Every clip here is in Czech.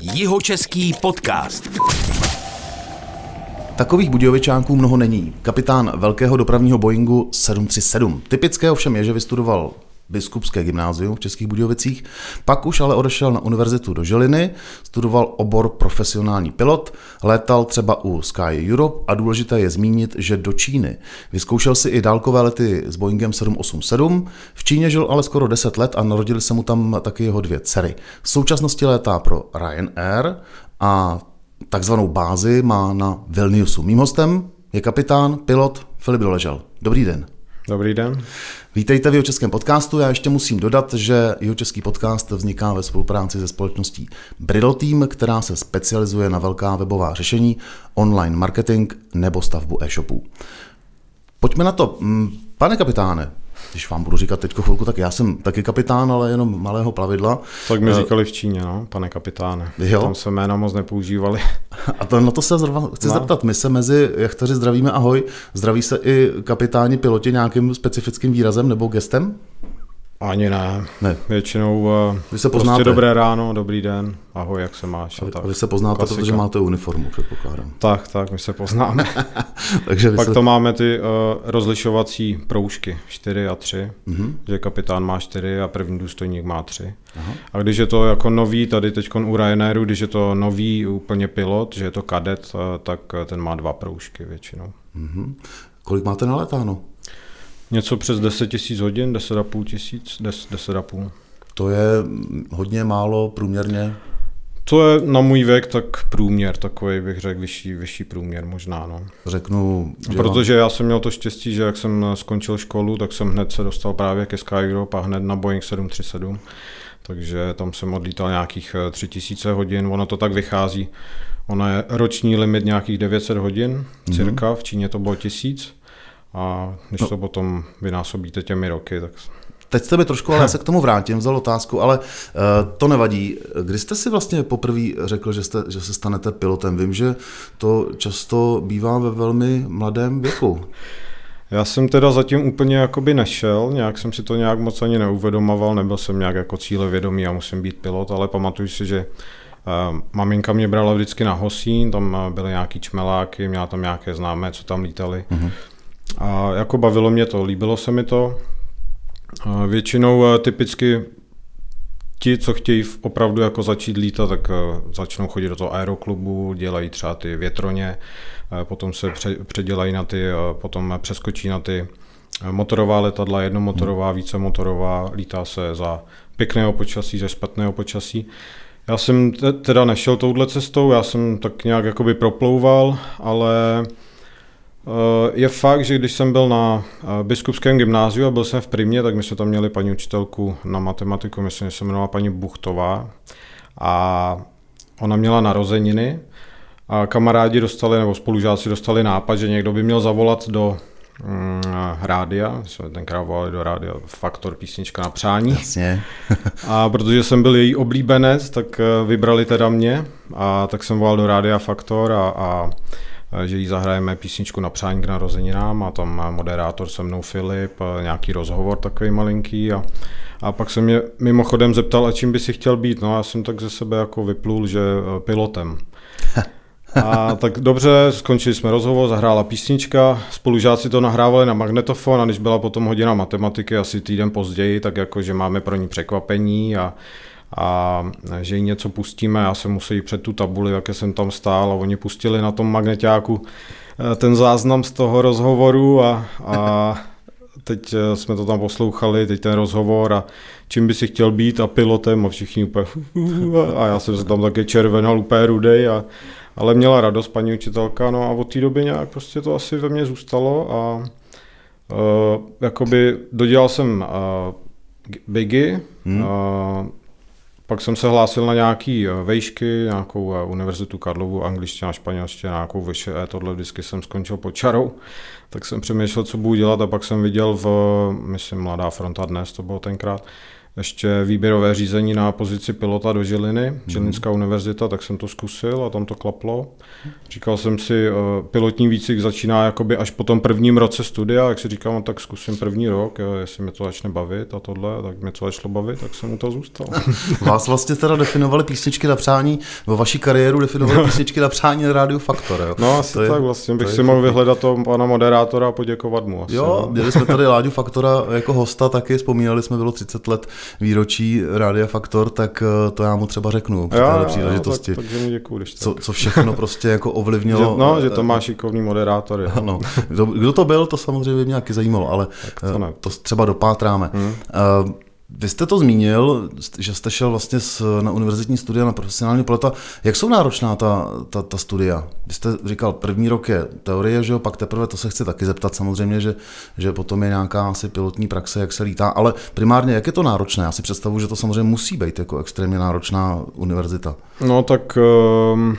Jihočeský podcast. Takových Budějovičánků mnoho není. Kapitán velkého dopravního Boeingu 737. Typické ovšem je, že vystudoval biskupské gymnázium v Českých Budějovicích, pak už ale odešel na univerzitu do Žiliny, studoval obor profesionální pilot, létal třeba u Sky Europe a důležité je zmínit, že do Číny. Vyzkoušel si i dálkové lety s Boeingem 787, v Číně žil ale skoro 10 let a narodili se mu tam taky jeho dvě dcery. V současnosti létá pro Ryanair a takzvanou bázi má na Vilniusu. Mým hostem je kapitán, pilot Filip Doležel. Dobrý den. Dobrý den. Vítejte v jeho českém podcastu. Já ještě musím dodat, že jeho český podcast vzniká ve spolupráci se společností Bridal Team, která se specializuje na velká webová řešení, online marketing nebo stavbu e-shopů. Pojďme na to. Mm, Pane kapitáne, když vám budu říkat teď chvilku, tak já jsem taky kapitán, ale jenom malého plavidla. Tak mi říkali v Číně, no, pane kapitáne. Jo? Tam se jména moc nepoužívali. A to, na to se zrovna chci no. zeptat. My se mezi jachtaři zdravíme ahoj. Zdraví se i kapitáni piloti nějakým specifickým výrazem nebo gestem? Ani ne. Ne. Většinou uh, Vy se prostě poznáte. dobré ráno, dobrý den, ahoj, jak se máš. A vy, tak. a vy se poznáte, Klasika. protože máte uniformu, předpokládám. Tak, tak, my se poznáme. Takže Pak se... to máme ty uh, rozlišovací proužky, 4 a 3, Mhm. mm-hmm. že kapitán má 4 a první důstojník má 3. Aha. A když je to jako nový, tady teď u Ryanairu, když je to nový úplně pilot, že je to kadet, uh, tak ten má dva proužky většinou. Mhm. Kolik máte naletáno? Něco přes 10 tisíc hodin, 10,5 tisíc, 10, 10,5. To je hodně málo průměrně. To je na můj věk tak průměr, takový bych řekl vyšší, vyšší průměr možná. No. Řeknu, že Protože já jsem měl to štěstí, že jak jsem skončil školu, tak jsem hned se dostal právě ke Sky Europe a hned na Boeing 737. Takže tam jsem odlítal nějakých eh, 3000 hodin, ono to tak vychází. Ono je roční limit nějakých 900 hodin, cirka, v Číně to bylo 1000. A když no. to potom vynásobíte těmi roky, tak Teď jste mi trošku, ale já se k tomu vrátím, vzal otázku, ale uh, to nevadí. Kdy jste si vlastně poprvé řekl, že, jste, že se stanete pilotem? Vím, že to často bývá ve velmi mladém věku. Já jsem teda zatím úplně jakoby nešel, nějak jsem si to nějak moc ani neuvědomoval, nebyl jsem nějak jako cílevědomý a musím být pilot, ale pamatuju si, že uh, maminka mě brala vždycky na Hosín, tam uh, byly nějaký čmeláky, měla tam nějaké známé, co tam lítali. Uh-huh. A jako bavilo mě to, líbilo se mi to. Uh, většinou uh, typicky ti, co chtějí opravdu jako začít lítat, tak eh, začnou chodit do toho aeroklubu, dělají třeba ty větroně, eh, potom se pře- předělají na ty, eh, potom přeskočí na ty eh, motorová letadla, jednomotorová, vícemotorová, lítá se za pěkného počasí, ze špatného počasí. Já jsem te- teda nešel touhle cestou, já jsem tak nějak jakoby proplouval, ale Eh, Je fakt, že když jsem byl na eh, biskupském gymnáziu a byl jsem v Primě, tak my jsme tam měli paní učitelku na matematiku, myslím, že se jmenovala paní Buchtová. A ona měla narozeniny a kamarádi dostali, nebo spolužáci dostali nápad, že někdo by měl zavolat do mm, rádia, jsme tenkrát volali do rádia Faktor písnička na přání. Jasně. A protože jsem byl její oblíbenec, tak eh, vybrali teda mě a tak jsem volal do Rádia Faktor a, a eh, že jí zahrajeme písničku na přání k narozeninám a tam eh, moderátor se mnou Filip, eh, nějaký rozhovor takový malinký a, a pak se mě mimochodem zeptal, a čím by si chtěl být, no já jsem tak ze sebe jako vyplul, že eh, pilotem. A tak dobře, skončili jsme rozhovor, zahrála písnička, spolužáci to nahrávali na magnetofon a když byla potom hodina matematiky asi týden později, tak jako, že máme pro ní překvapení a, a že jí něco pustíme, já jsem musel jít před tu tabuli, jak jsem tam stál a oni pustili na tom magneťáku eh, ten záznam z toho rozhovoru a, a teď eh, jsme to tam poslouchali, teď ten rozhovor a čím by si chtěl být a pilotem a všichni úplně a já jsem se tam taky červenal úplně rudej a ale měla radost paní učitelka, no a od té doby nějak prostě to asi ve mně zůstalo a uh, jakoby dodělal jsem uh, Bigy, hmm. uh, pak jsem se hlásil na nějaký uh, vejšky, nějakou uh, univerzitu Karlovu, angličtina, španělština, nějakou vyše, tohle vždycky jsem skončil pod čarou, tak jsem přemýšlel, co budu dělat a pak jsem viděl v, myslím, Mladá fronta dnes, to bylo tenkrát, ještě výběrové řízení na pozici pilota do Žiliny, mm. Žilinská univerzita, tak jsem to zkusil a tam to klaplo. Říkal jsem si, eh, pilotní výcvik začíná jakoby až po tom prvním roce studia, jak si říkám, no, tak zkusím první rok, jestli mě to začne bavit a tohle, tak mě to začalo bavit, tak jsem u toho zůstal. Vás vlastně teda definovali písničky na přání, ve vaší kariéru definovali písničky na přání na rádiu Faktor, jo? No asi to tak je, vlastně, bych si mohl vyhledat toho pana moderátora a poděkovat mu. Asi, jo, no. měli jsme tady Láďu Faktora jako hosta taky, vzpomínali jsme, bylo 30 let výročí Rádia Faktor, tak eh, to já mu třeba řeknu při téhle příležitosti. Tak, takže mu děkuju, když co, co všechno prostě jako ovlivnilo. že, no, že to má šikovný moderátor. Ano. Kdo, kdo to byl, to samozřejmě mě nějaký zajímalo, ale to, ne. to třeba dopátráme. Hmm. Uh, vy jste to zmínil, že jste šel vlastně na univerzitní studia na profesionální pilota. Jak jsou náročná ta, ta, ta studia? Vy jste říkal, první rok je teorie, že jo, pak teprve to se chci taky zeptat samozřejmě, že, že potom je nějaká asi pilotní praxe, jak se lítá, ale primárně, jak je to náročné? Já si představuji, že to samozřejmě musí být jako extrémně náročná univerzita. No tak... Um...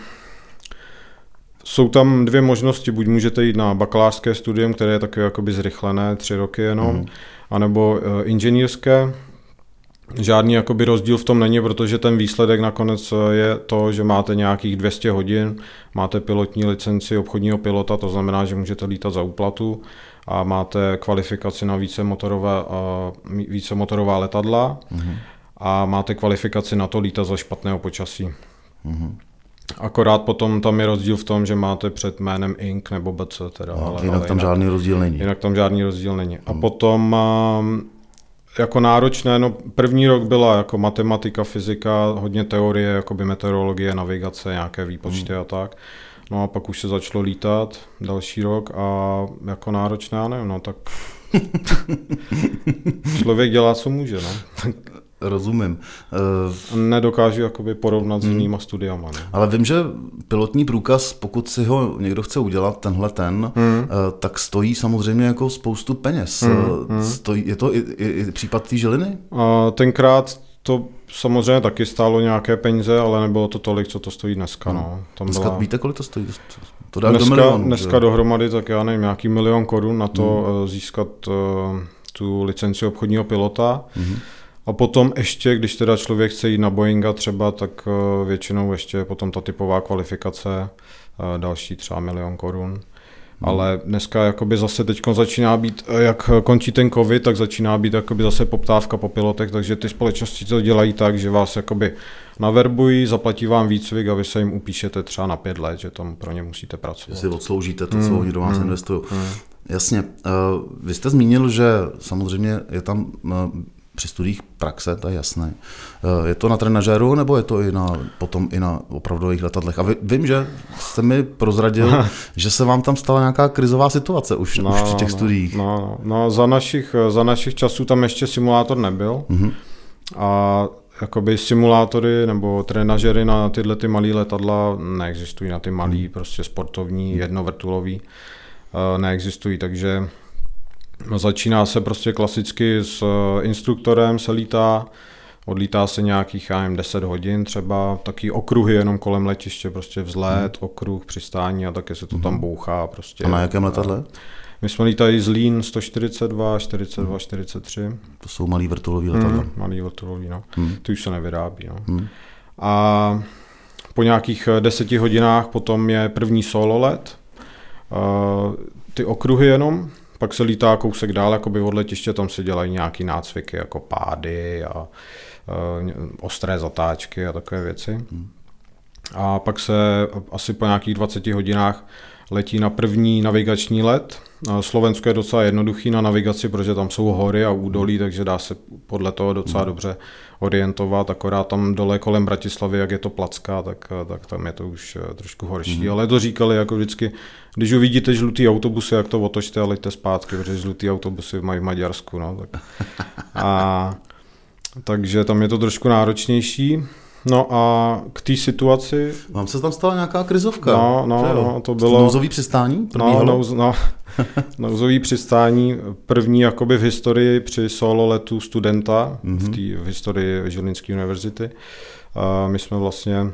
Jsou tam dvě možnosti, buď můžete jít na bakalářské studium, které je takové jakoby zrychlené, tři roky jenom, mm. anebo uh, inženýrské, Žádný jakoby rozdíl v tom není, protože ten výsledek nakonec eh, je to, že máte nějakých 200 hodin, máte pilotní licenci obchodního pilota, to znamená, že můžete lítat za úplatu a máte kvalifikaci na více, motorové, více motorová letadla mm-hmm. a máte kvalifikaci na to lítat za špatného počasí. Mm-hmm. Akorát potom tam je rozdíl v tom, že máte před jménem Inc. nebo BC. Teda, no, ale, jinak ale tam jinak, žádný rozdíl není. Jinak tam žádný rozdíl není. A mm. potom jako náročné, no první rok byla jako matematika, fyzika, hodně teorie, jako by meteorologie, navigace, nějaké výpočty hmm. a tak. No a pak už se začalo lítat další rok a jako náročné, nevím, no tak člověk dělá, co může, no. Rozumím. Nedokážu jakoby porovnat s hmm. jinýma studiama. Ne? Ale vím, že pilotní průkaz, pokud si ho někdo chce udělat, tenhle ten, hmm. uh, tak stojí samozřejmě jako spoustu peněz. Hmm. Stojí, je to i, i, i případ té žiliny? Tenkrát to samozřejmě taky stálo nějaké peníze, ale nebylo to tolik, co to stojí dneska. No. Hmm. Tam dneska byla... víte, kolik to stojí? To dá dneska, do milionu, dneska že? dohromady, tak já nevím, nějaký milion korun na to hmm. získat uh, tu licenci obchodního pilota. Hmm. A potom ještě, když teda člověk chce jít na Boeinga třeba, tak eh, většinou ještě potom ta typová kvalifikace, eh, další třeba milion korun. Hmm. Ale dneska jakoby zase teď začíná být, eh, jak končí ten covid, tak začíná být jakoby zase poptávka po pilotech, takže ty společnosti to dělají tak, že vás jakoby naverbují, zaplatí vám výcvik a vy se jim upíšete třeba na pět let, že tam pro ně musíte pracovat. Že si odsloužíte to, co hmm. oni do vás hmm. investují. Hmm. Jasně. Vy jste zmínil, že samozřejmě je tam při studiích praxe, to je jasné. Eh, je to na trenažéru, nebo je to i na, potom i na opravdových letadlech? A vy, vím, že jste mi prozradil, že se vám tam stala nějaká krizová situace už, no, už při těch no, studiích. No, no, no za, našich, za našich časů tam ještě simulátor nebyl. Mm-hmm. A jakoby simulátory nebo trenažery na tyhle ty malé letadla neexistují, na ty malé mm. prostě sportovní, jednovrtulový eh, neexistují, takže Začíná se prostě klasicky s eh, instruktorem, se lítá, odlítá se nějakých, já nevím, 10 hodin třeba, taky okruhy jenom kolem letiště, prostě vzlet, hmm. okruh, přistání a také se to tam mhm. bouchá. Prostě. A na jakém letadle? My jsme lítali z Lín 142, 42, hmm. 43. To jsou malý vrtulový letadla. Hmm, malý vrtulový, no. Hmm. Ty už se nevyrábí, no. Hmm. A po nějakých eh, deseti hodinách potom je první solo let. Uh, ty okruhy jenom, pak se lítá kousek dál, jakoby od letiště, tam se dělají nějaký nácviky, jako pády a uh, ostré zatáčky a takové věci. Hmm. A pak se asi po nějakých 20 hodinách letí na první navigační let. Slovensko je docela jednoduchý na navigaci, protože tam jsou hory a údolí, takže dá se podle toho docela hmm. dobře orientovat, akorát tam dole kolem Bratislavy, jak je to placka, tak, tak tam je to už eh, trošku horší. Mm. Ale to říkali jako vždycky, když uvidíte žlutý autobusy, jak to otočte a leďte zpátky, protože žlutý autobusy mají v Maďarsku. No, tak. A, takže tam je to trošku náročnější. No a k té situaci... Vám se tam stala nějaká krizovka. No, no, no to bylo... Nouzový přistání? no, nouz, no, nouzový přistání, první jakoby v historii při solo letu studenta mm-hmm. v, tý, v historii Žilinské univerzity. A my jsme vlastně...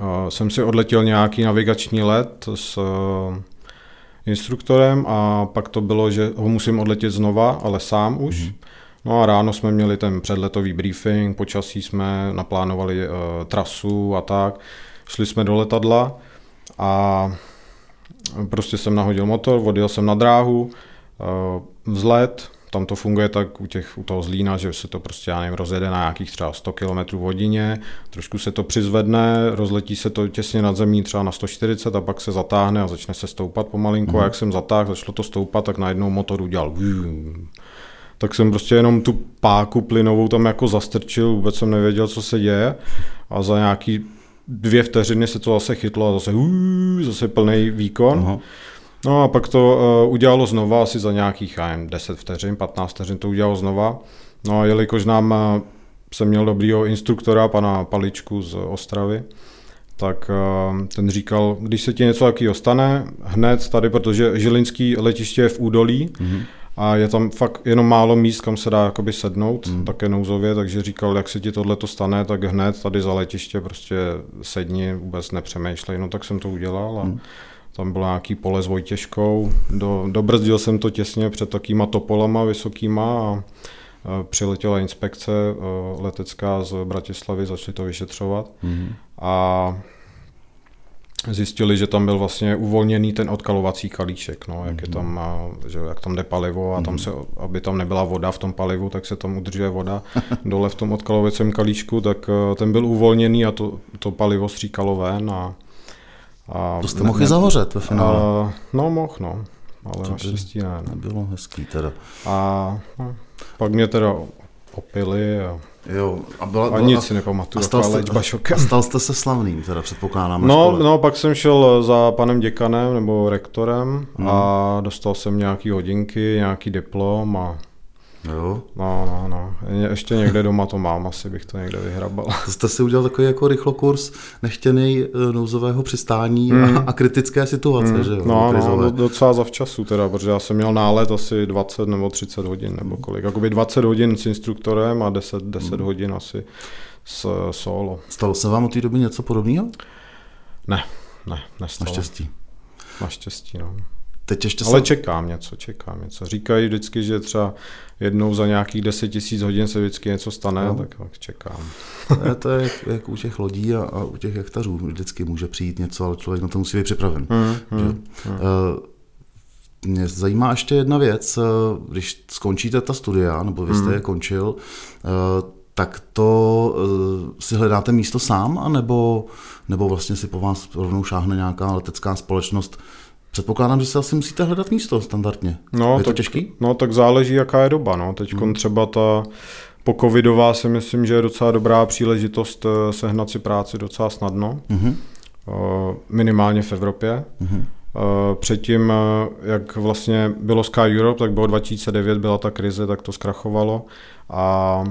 A jsem si odletěl nějaký navigační let s instruktorem a pak to bylo, že ho musím odletět znova, ale sám už. Mm-hmm No a ráno jsme měli ten předletový briefing, počasí jsme naplánovali uh, trasu a tak. Šli jsme do letadla a prostě jsem nahodil motor, odjel jsem na dráhu, uh, vzlet, tam to funguje tak u, těch, u toho zlína, že se to prostě, já nevím, rozjede na nějakých třeba 100 km v hodině, trošku se to přizvedne, rozletí se to těsně nad zemí třeba na 140 a pak se zatáhne a začne se stoupat pomalinku mm. a jak jsem zatáhl, začalo to stoupat, tak najednou motor udělal tak jsem prostě jenom tu páku plynovou tam jako zastrčil, vůbec jsem nevěděl, co se děje a za nějaký dvě vteřiny se to zase chytlo a zase, uh, zase plný výkon. Aha. No a pak to uh, udělalo znova, asi za nějakých, já nevím, 10 vteřin, 15 vteřin to udělalo znova. No a jelikož nám uh, jsem měl dobrýho instruktora, pana Paličku z Ostravy, tak uh, ten říkal, když se ti něco takového stane, hned tady, protože Žilinský letiště je v údolí, mm-hmm a je tam fakt jenom málo míst, kam se dá jakoby sednout, hmm. také nouzově, takže říkal, jak se ti tohle to stane, tak hned tady za letiště prostě sedni, vůbec nepřemýšlej, no tak jsem to udělal a hmm. tam bylo nějaký pole s Vojtěžkou, do, dobrzdil jsem to těsně před takýma topolama vysokýma a přiletěla inspekce letecká z Bratislavy, začali to vyšetřovat hmm. a zjistili, že tam byl vlastně uvolněný ten odkalovací kalíček, no, jak, je mhm. tam, že, jak tam jde palivo a tam mhm. se, aby tam nebyla voda v tom palivu, tak se tam udržuje voda dole v tom odkalovacím kalíčku, tak eh, ten byl uvolněný a to, to palivo stříkalo ven a, a to jste mohli zahořet ve finále. A, no, mohl, no. Ale naštěstí ne, ne. Nebylo hezký teda. A no, pak mě teda opili a Jo, a, byla, a nic si nepamatuju, a stal, jste, šokem. stal jste se slavným, teda předpokládám. No, no, pak jsem šel za panem děkanem nebo rektorem hmm. a dostal jsem nějaký hodinky, nějaký diplom a Jo. No, no, no. Ještě někde doma to mám, asi bych to někde vyhrabal. Jste si udělal takový jako rychlokurs nechtěný eh, nouzového přistání mm. a, a kritické situace, mm. že jo? No, no, docela zavčasu teda, protože já jsem měl nálet asi 20 nebo 30 hodin, nebo kolik. Jakoby 20 hodin s instruktorem a 10, 10 mm. hodin asi s solo. Stalo se vám od té doby něco podobného? Ne, ne, nestalo. Naštěstí. Naštěstí, no. Teď ještě Ale jsem... čekám něco, čekám něco. Říkají vždycky, že třeba jednou za nějakých 10 tisíc hodin se vždycky něco stane, no. tak, tak čekám. Ne, to je jak, jak u těch lodí a, a u těch hektařů. Vždycky může přijít něco, ale člověk na to musí být připraven. Hmm, hmm, hmm. Uh, mě zajímá ještě jedna věc. Eh, když skončíte ta studia, nebo vy jste hmm. je končil, uh, tak to uh, si hledáte místo sám, anebo, nebo vlastně si po vás rovnou šáhne nějaká letecká společnost, Předpokládám, že si asi musíte hledat místo standardně. No, je to tak, těžký? No, tak záleží, jaká je doba. No. Teď hmm. třeba ta po covidová si myslím, že je docela dobrá příležitost eh, sehnat si práci docela snadno. Hmm. Minimálně v Evropě. Hmm. Předtím, jak vlastně bylo Sky Europe, tak bylo 2009, byla ta krize, tak to zkrachovalo a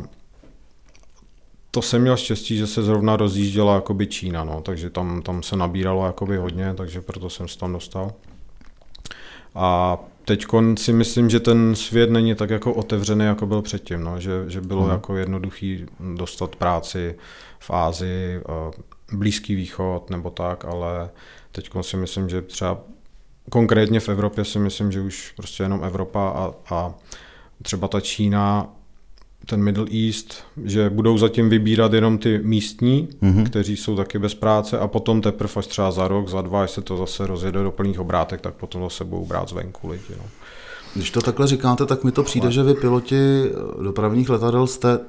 to jsem měl štěstí, že se zrovna rozjížděla jakoby Čína, no, takže tam, tam se nabíralo jakoby hodně, takže proto jsem se tam dostal. A teď si myslím, že ten svět není tak jako otevřený, jako byl předtím, no, že, že bylo hmm. jako jednoduchý dostat práci v Ázii, eh, Blízký východ nebo tak, ale teď si myslím, že třeba konkrétně v Evropě si myslím, že už prostě jenom Evropa a, a třeba ta Čína ten Middle East, že budou zatím vybírat jenom ty místní, mm-hmm. kteří jsou taky bez práce a potom teprve až třeba za rok, za dva, až se to zase rozjede do plných obrátek, tak potom zase budou brát zvenku lidi. No. Když to takhle říkáte, tak mi to přijde, Ale... že vy piloti dopravních letadel jste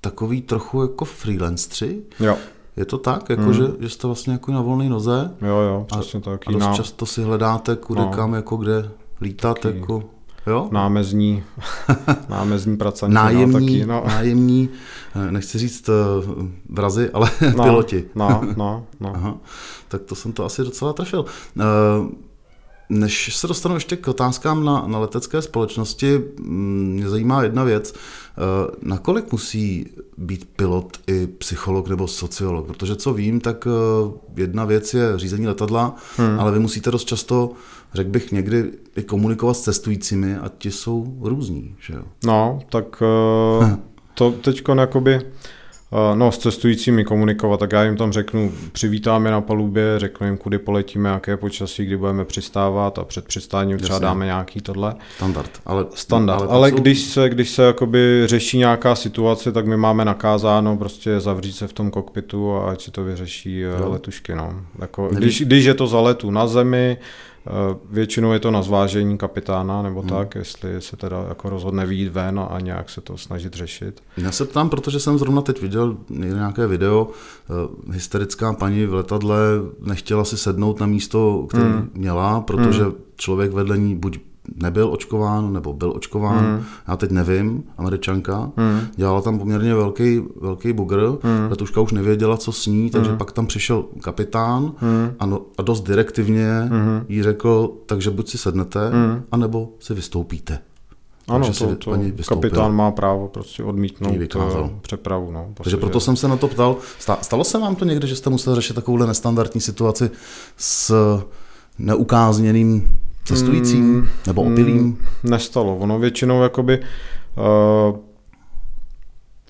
takový trochu jako freelancři. Jo. Je to tak, jako mm. že, že jste vlastně jako na volné noze? Jo, jo, přesně a, tak. A dost často si hledáte kudy no. kam, jako kde lítat, taky. jako... Jo? námezní, námezní pracovník. No, nájemní, no, taky, no. nájemní, eh, nechci říct uh, vrazy, ale no, piloti. No, no, no. Aha, tak to jsem to asi docela trefil. Uh, než se dostanu ještě k otázkám na, na letecké společnosti, mm, mě zajímá jedna věc. Nakolik musí být pilot i psycholog nebo sociolog? Protože co vím, tak jedna věc je řízení letadla, hmm. ale vy musíte dost často řekl bych, někdy i komunikovat s cestujícími a ti jsou různí, že jo? No, tak uh, to teď jakoby No, s cestujícími komunikovat, tak já jim tam řeknu, přivítáme na palubě, řeknu jim, kudy poletíme, jaké počasí, kdy budeme přistávat a před přistáním třeba Jasně. dáme nějaký tohle. Standard. Ale, Standard. Ale, ale jsou... když se, když se jakoby řeší nějaká situace, tak my máme nakázáno prostě zavřít se v tom kokpitu a ať si to vyřeší jo. letušky. No. Jako, když, když je to za letu na zemi, Eh, většinou je to na zvážení kapitána nebo hmm. tak, jestli se teda jako rozhodne výjít ven a nějak se to snažit řešit. Já se ptám, protože jsem zrovna teď viděl nějaké video, uh, hysterická paní v letadle nechtěla si sednout na místo, které hmm. měla, protože hmm. člověk vedle ní buď nebyl očkován nebo byl očkován, mm. já teď nevím, američanka, mm. dělala tam poměrně velký, velký bugr, mm. letuška už nevěděla, co s ní, takže mm. pak tam přišel kapitán mm. a, no, a dost direktivně mm. jí řekl, takže buď si sednete, mm. anebo si vystoupíte. Ano, to, si to kapitán má právo prostě odmítnout eh, přepravu. No, Takže proto jsem se na to ptal. Stalo se vám to někde, že jste musel řešit takovouhle nestandardní situaci s neukázněným cestujícím mm, nebo opilým? Mm, nestalo. Ono většinou jakoby uh,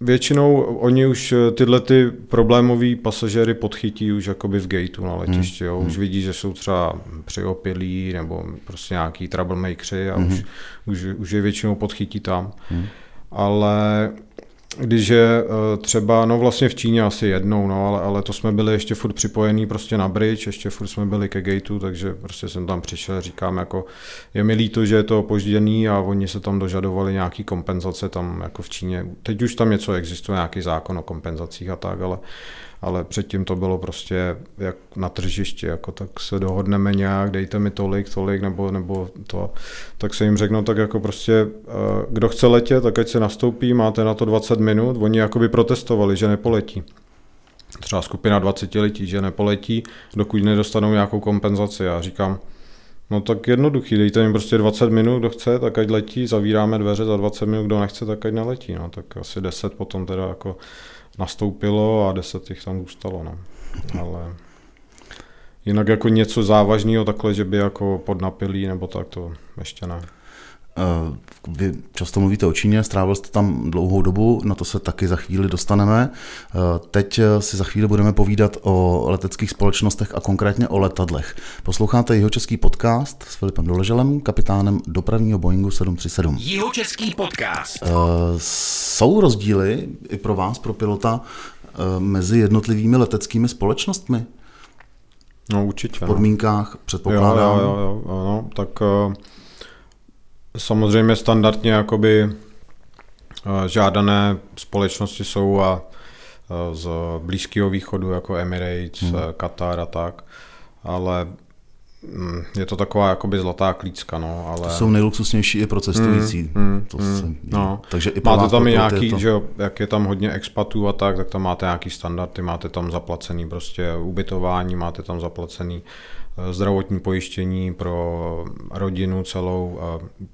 Většinou oni už eh, tyhle ty problémový pasažéry podchytí už jakoby v gateu na letišti. Hmm. Jo. Už hmm. vidí, že jsou třeba přiopilí nebo prostě nějaký troublemakeri a hmm. už, už, už je většinou podchytí tam. Hmm. Ale když je eh, třeba, no vlastně v Číně asi jednou, no, ale, ale to jsme byli ještě furt připojení prostě na bridge, ještě furt jsme byli ke gateu, takže prostě jsem tam přišel, říkám jako, je mi líto, že je to opožděný a oni se tam dožadovali nějaký kompenzace tam jako v Číně. Teď už tam něco existuje, nějaký zákon o kompenzacích a tak, ale ale předtím to bylo prostě jak na tržišti, jako tak se dohodneme nějak, dejte mi tolik, tolik, nebo, nebo to, tak se jim řeknu tak jako prostě, eh, kdo chce letět, tak ať se nastoupí, máte na to 20 minut, oni jakoby protestovali, že nepoletí. Třeba skupina 20 letí, že nepoletí, dokud nedostanou nějakou kompenzaci. Já říkám, No tak jednoduchý, dejte mi prostě 20 minut, kdo chce, tak ať letí, zavíráme dveře za 20 minut, kdo nechce, tak ať neletí. No, tak asi 10 potom teda jako nastoupilo a deset jich tam zůstalo. No. Ale jinak jako něco závažného takhle, že by jako podnapilí nebo tak, to ještě ne. Eh, vy často mluvíte o Číně, strávil jste tam dlouhou dobu, na to se taky za chvíli dostaneme. Eh, teď eh, si za chvíli budeme povídat o leteckých společnostech a konkrétně o letadlech. Posloucháte jeho český podcast s Filipem Doleželem, kapitánem dopravního Boeingu 737. Jeho český podcast. Jsou rozdíly i pro vás, pro pilota, mezi jednotlivými leteckými společnostmi? No určitě. V no. podmínkách, no. předpokládám. Jo, jo, jo, jo, no, tak Samozřejmě standardně jakoby eh, žádané společnosti jsou a eh, z Blízkého východu jako Emirates, hmm. Katar a tak, ale je to taková jakoby zlatá klícka, no, ale... To jsou nejluxusnější i pro cestující. Mm, mm, to mm, se, no. Takže i máte tam i nějaký, to... že jo, jak je tam hodně expatů a tak, tak tam máte nějaký standardy, máte tam zaplacený prostě ubytování, máte tam zaplacený Eh, zdravotní pojištění pro rodinu celou,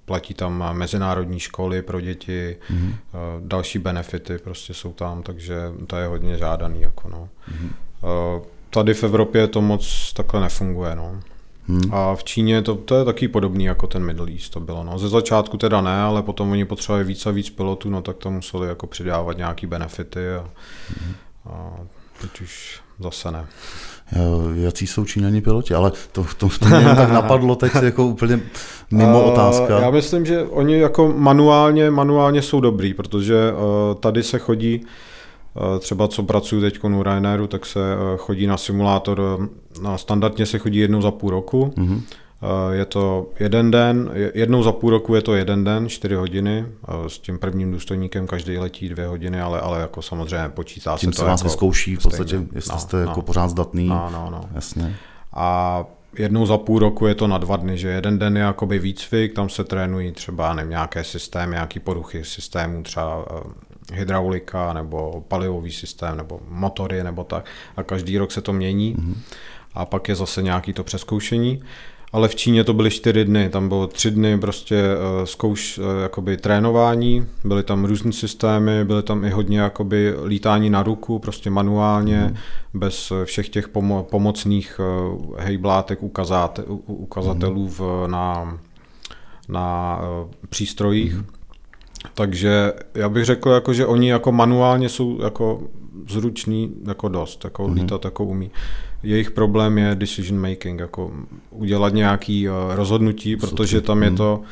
platí tam mezinárodní školy pro děti, mm-hmm. další benefity prostě jsou tam, takže to je hodně žádaný. Jako no. Mm-hmm. Tady v Evropě to moc takhle nefunguje. No. Hmm. A v Číně to, to je taky podobný jako ten Middle East to bylo. No. Ze začátku teda ne, ale potom oni potřebovali víc a víc pilotů, no tak to museli jako přidávat nějaký benefity a, hmm. a teď už zase ne. Jací jsou Číňani piloti, ale to, to, to mě tak napadlo teď jako úplně mimo uh, otázka. Já myslím, že oni jako manuálně, manuálně jsou dobrý, protože uh, tady se chodí třeba co pracuji teď u Ryanairu, tak se uh, chodí na simulátor, na standardně se chodí jednou za půl roku. Uh-huh. Je to jeden den, jednou za půl roku je to jeden den, čtyři hodiny, s tím prvním důstojníkem každý letí dvě hodiny, ale, ale jako samozřejmě počítá tím se to se vás jako vyzkouší v podstatě, jestli no, jste no, jako pořád zdatný. No, no, no. Jasně. A jednou za půl roku je to na dva dny, že jeden den je jakoby výcvik, tam se trénují třeba nevím, nějaké systémy, nějaké poruchy systémů, třeba eh, hydraulika nebo palivový systém nebo motory nebo tak a každý rok se to mění mm-hmm. a pak je zase nějaký to přeskoušení ale v Číně to byly čtyři dny, tam bylo tři dny prostě eh, zkouš, eh, jakoby trénování, byly tam různé systémy, byly tam i hodně jakoby lítání na ruku, prostě manuálně, mm. bez všech těch pomo- pomocných eh, hejblátek ukazate, ukazatelů v, na, na přístrojích. Mm. Takže já bych řekl, jako, že oni jako manuálně jsou jako zruční jako dost, jako mm-hmm. lítat jako umí. Jejich problém je decision making, jako udělat nějaký uh, rozhodnutí, protože tam je to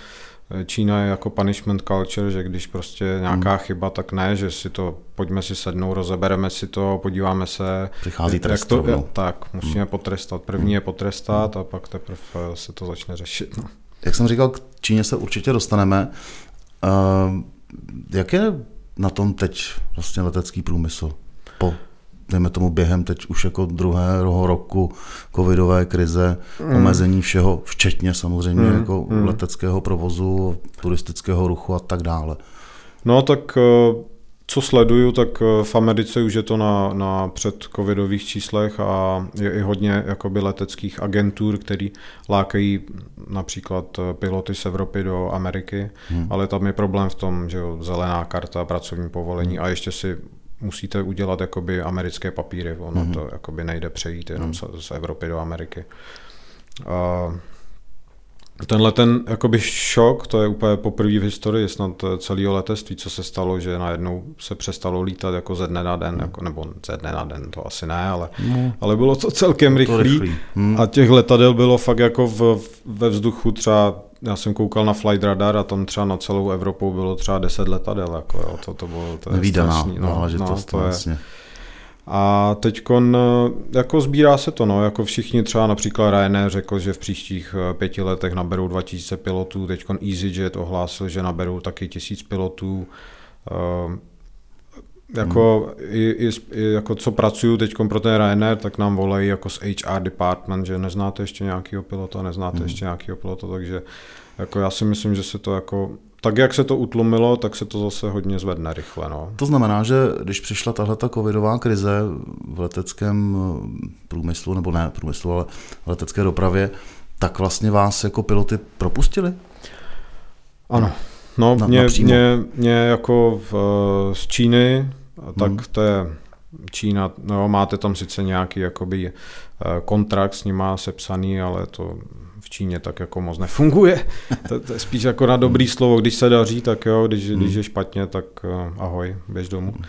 Čína je jako punishment culture, že když prostě nějaká hmm. chyba, tak ne, že si to, pojďme si sednout, rozebereme si to, podíváme se. Přichází trest. To, no. Tak, musíme hmm. potrestat. První je potrestat a pak teprve se to začne řešit. No. Jak jsem říkal, k Číně se určitě dostaneme. Jak je na tom teď vlastně letecký průmysl po dejme tomu během teď už jako druhého roku covidové krize, mm. omezení všeho, včetně samozřejmě mm. jako mm. leteckého provozu, turistického ruchu a tak dále. No tak eh, co sleduju, tak eh, v Americe už je to na, na předcovidových číslech a je i hodně jakoby leteckých agentur, který lákají například eh, piloty z Evropy do Ameriky, hmm. ale tam je problém v tom, že jo, zelená karta, pracovní povolení a ještě si musíte udělat jakoby americké papíry, ono mm-hmm. to jakoby nejde přejít jenom mm-hmm. z, z Evropy do Ameriky. A tenhle ten jakoby šok, to je úplně poprvé v historii snad celého letectví, co se stalo, že najednou se přestalo lítat jako ze dne na den, jako, nebo ze dne na den, to asi ne, ale, mm. ale bylo to celkem rychlý, mm. a těch letadel bylo fakt jako v, ve vzduchu třeba já jsem koukal na Flight Radar a tam třeba na celou Evropu bylo třeba 10 letadel. Jako, jo, to, to bylo to je strašný, no, no, to, to je, vlastně. A teď jako sbírá se to, no, jako všichni třeba například Ryanair řekl, že v příštích eh, pěti letech naberou 2000 pilotů, teď EasyJet ohlásil, že naberou taky tisíc pilotů. Uh, jako, hmm. i, i, jako co pracuju teď pro ten Ryanair, tak nám volají jako z HR department, že neznáte ještě nějakého pilota, neznáte hmm. ještě nějakého pilota, takže jako já si myslím, že se to jako tak jak se to utlumilo, tak se to zase hodně zvedne rychle. No. To znamená, že když přišla tahle ta covidová krize v leteckém eh, průmyslu, nebo ne průmyslu, ale v letecké dopravě, tak vlastně vás jako piloty propustili? Ano. No, na, mě, mě, mě jako v, z Číny, tak hmm. to je Čína, no, máte tam sice nějaký jakoby eh, kontrakt s nima sepsaný, ale to Číně tak jako moc nefunguje. to, to je spíš jako na dobrý slovo, když se daří, tak jo, když, hmm. když je špatně, tak uh, ahoj, běž domů. Hmm.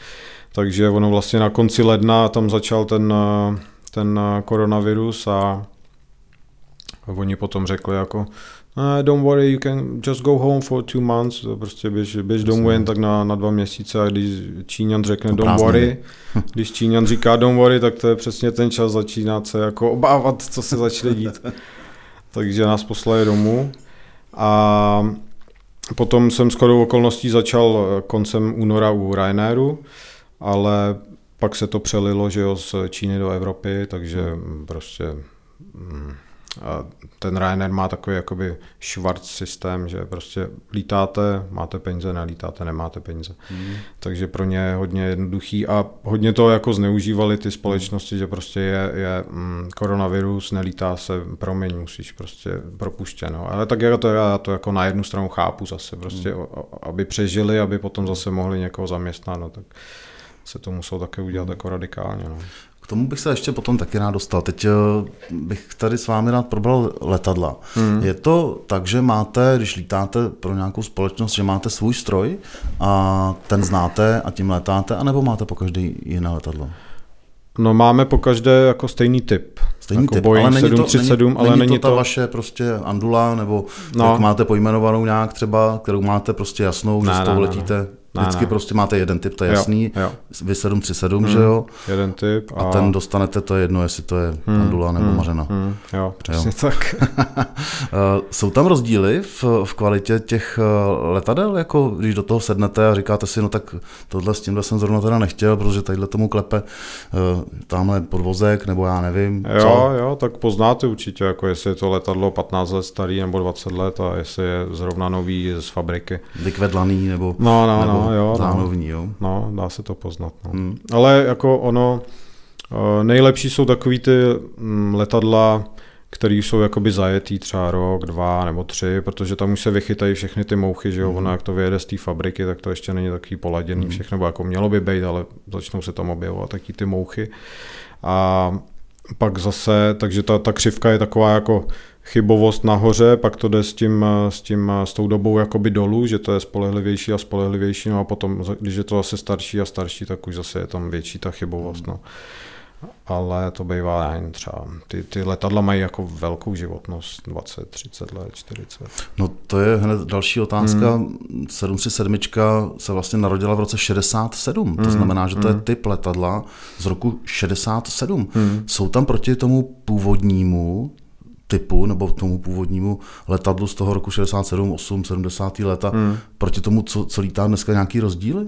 Takže ono vlastně na konci ledna tam začal ten, uh, ten uh, koronavirus a oni potom řekli jako uh, don't worry, you can just go home for two months, prostě běž, běž domů jen tak na, na dva měsíce a když Číňan řekne to don't worry, když Číňan říká don't worry, tak to je přesně ten čas začínat se jako obávat, co se začne dít. takže nás poslali domů. A potom jsem s chodou okolností začal koncem února u Ryanairu, ale pak se to přelilo, že jo, z Číny do Evropy, takže prostě mm, ten Ryanair má takový jakoby švarc systém, že prostě lítáte, máte peníze, nelítáte, nemáte peníze. Hmm. Takže pro ně je hodně jednoduchý a hodně to jako zneužívali ty společnosti, že prostě je, je mm, koronavirus, nelítá se, promiň, musíš prostě propuštěno. Ale tak jako to já to jako na jednu stranu chápu zase, prostě hmm. aby přežili, aby potom zase mohli někoho zaměstnat, no, tak se to muselo také udělat jako radikálně. No. K tomu bych se ještě potom taky rád dostal. Teď eh, bych tady s vámi rád probral letadla. Hmm. Je to tak, že máte, když lítáte pro nějakou společnost, že máte svůj stroj a ten znáte a tím letáte, anebo máte po každý jiné letadlo? No máme po každé jako stejný typ. Stejný jako typ, Boeing ale není 737, to, není, ale není, není to, ta vaše prostě Andula, nebo no. jak máte pojmenovanou nějak třeba, kterou máte prostě jasnou, ne, že s tou letíte ne. Vždycky ne, ne. prostě máte jeden typ, to je jasný. Jo, jo. Vy 737, hmm, že jo? Jeden typ. A... a ten dostanete, to je jedno, jestli to je hmm, Andula nebo hmm, Mařena. Hmm, jo, přesně jo. tak. Eh, jsou tam rozdíly v, v kvalitě těch eh, letadel, jako když do toho sednete a říkáte si, no tak tohle s tímhle jsem zrovna teda nechtěl, protože tadyhle tomu klepe uh, tamhle podvozek, nebo já nevím. Jo, co? jo, tak poznáte určitě, jako jestli je to letadlo 15 let starý nebo 20 let a jestli je zrovna nový z fabriky. Vykvedlaný nebo, no, no, nebo no, jo, zánovní, jo. No, dá se to poznat. No. Hmm. Ale jako ono, eh, nejlepší jsou takový ty mm, letadla, které jsou jakoby zajetý třeba rok, dva nebo tři, protože tam už se vychytají všechny ty mouchy, že jo, hmm. ono jak to vyjede z té fabriky, tak to ještě není takový poladěný hmm. všechno, nebo jako mělo by být, ale začnou se tam objevovat taky ty mouchy. A pak zase, takže ta, ta křivka je taková jako chybovost nahoře, pak to jde s tím, s tím, s tou dobou jakoby dolů, že to je spolehlivější a spolehlivější, no a potom, když je to zase starší a starší, tak už zase je tam větší ta chybovost, no ale to bývá jen třeba. Ty, ty letadla mají jako velkou životnost, 20, 30 let, 40. No to je hned další otázka. Hmm. 737 se vlastně narodila v roce 67, hmm. to znamená, že to hmm. je typ letadla z roku 67. Hmm. Jsou tam proti tomu původnímu typu nebo tomu původnímu letadlu z toho roku 67, 8, 70. leta, hmm. proti tomu, co, co lítá dneska nějaký rozdíly?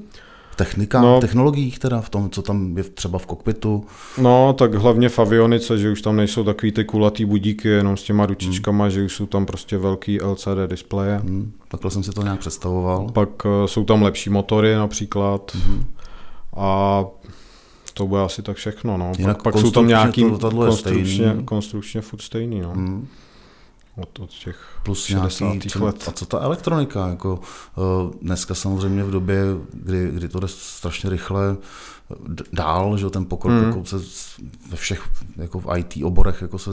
technika, no, technologiích teda v tom, co tam je třeba v kokpitu? No, tak hlavně v avionice, že už tam nejsou takový ty kulatý budíky jenom s těma ručičkama, hmm. že už jsou tam prostě velký LCD displeje. Hmm. Takhle jsem si to nějak představoval. Pak uh, jsou tam lepší motory například hmm. a to bude asi tak všechno. No. Jinak pak, pak jsou tam nějaký konstrukčně, konstrukčně furt stejný. No. Hmm od, od těch Plus 60. Co, let. A co ta elektronika? Jako, uh, dneska samozřejmě v době, kdy, kdy to jde strašně rychle dál, že ten pokrok mm. jako se ve všech jako v IT oborech jako se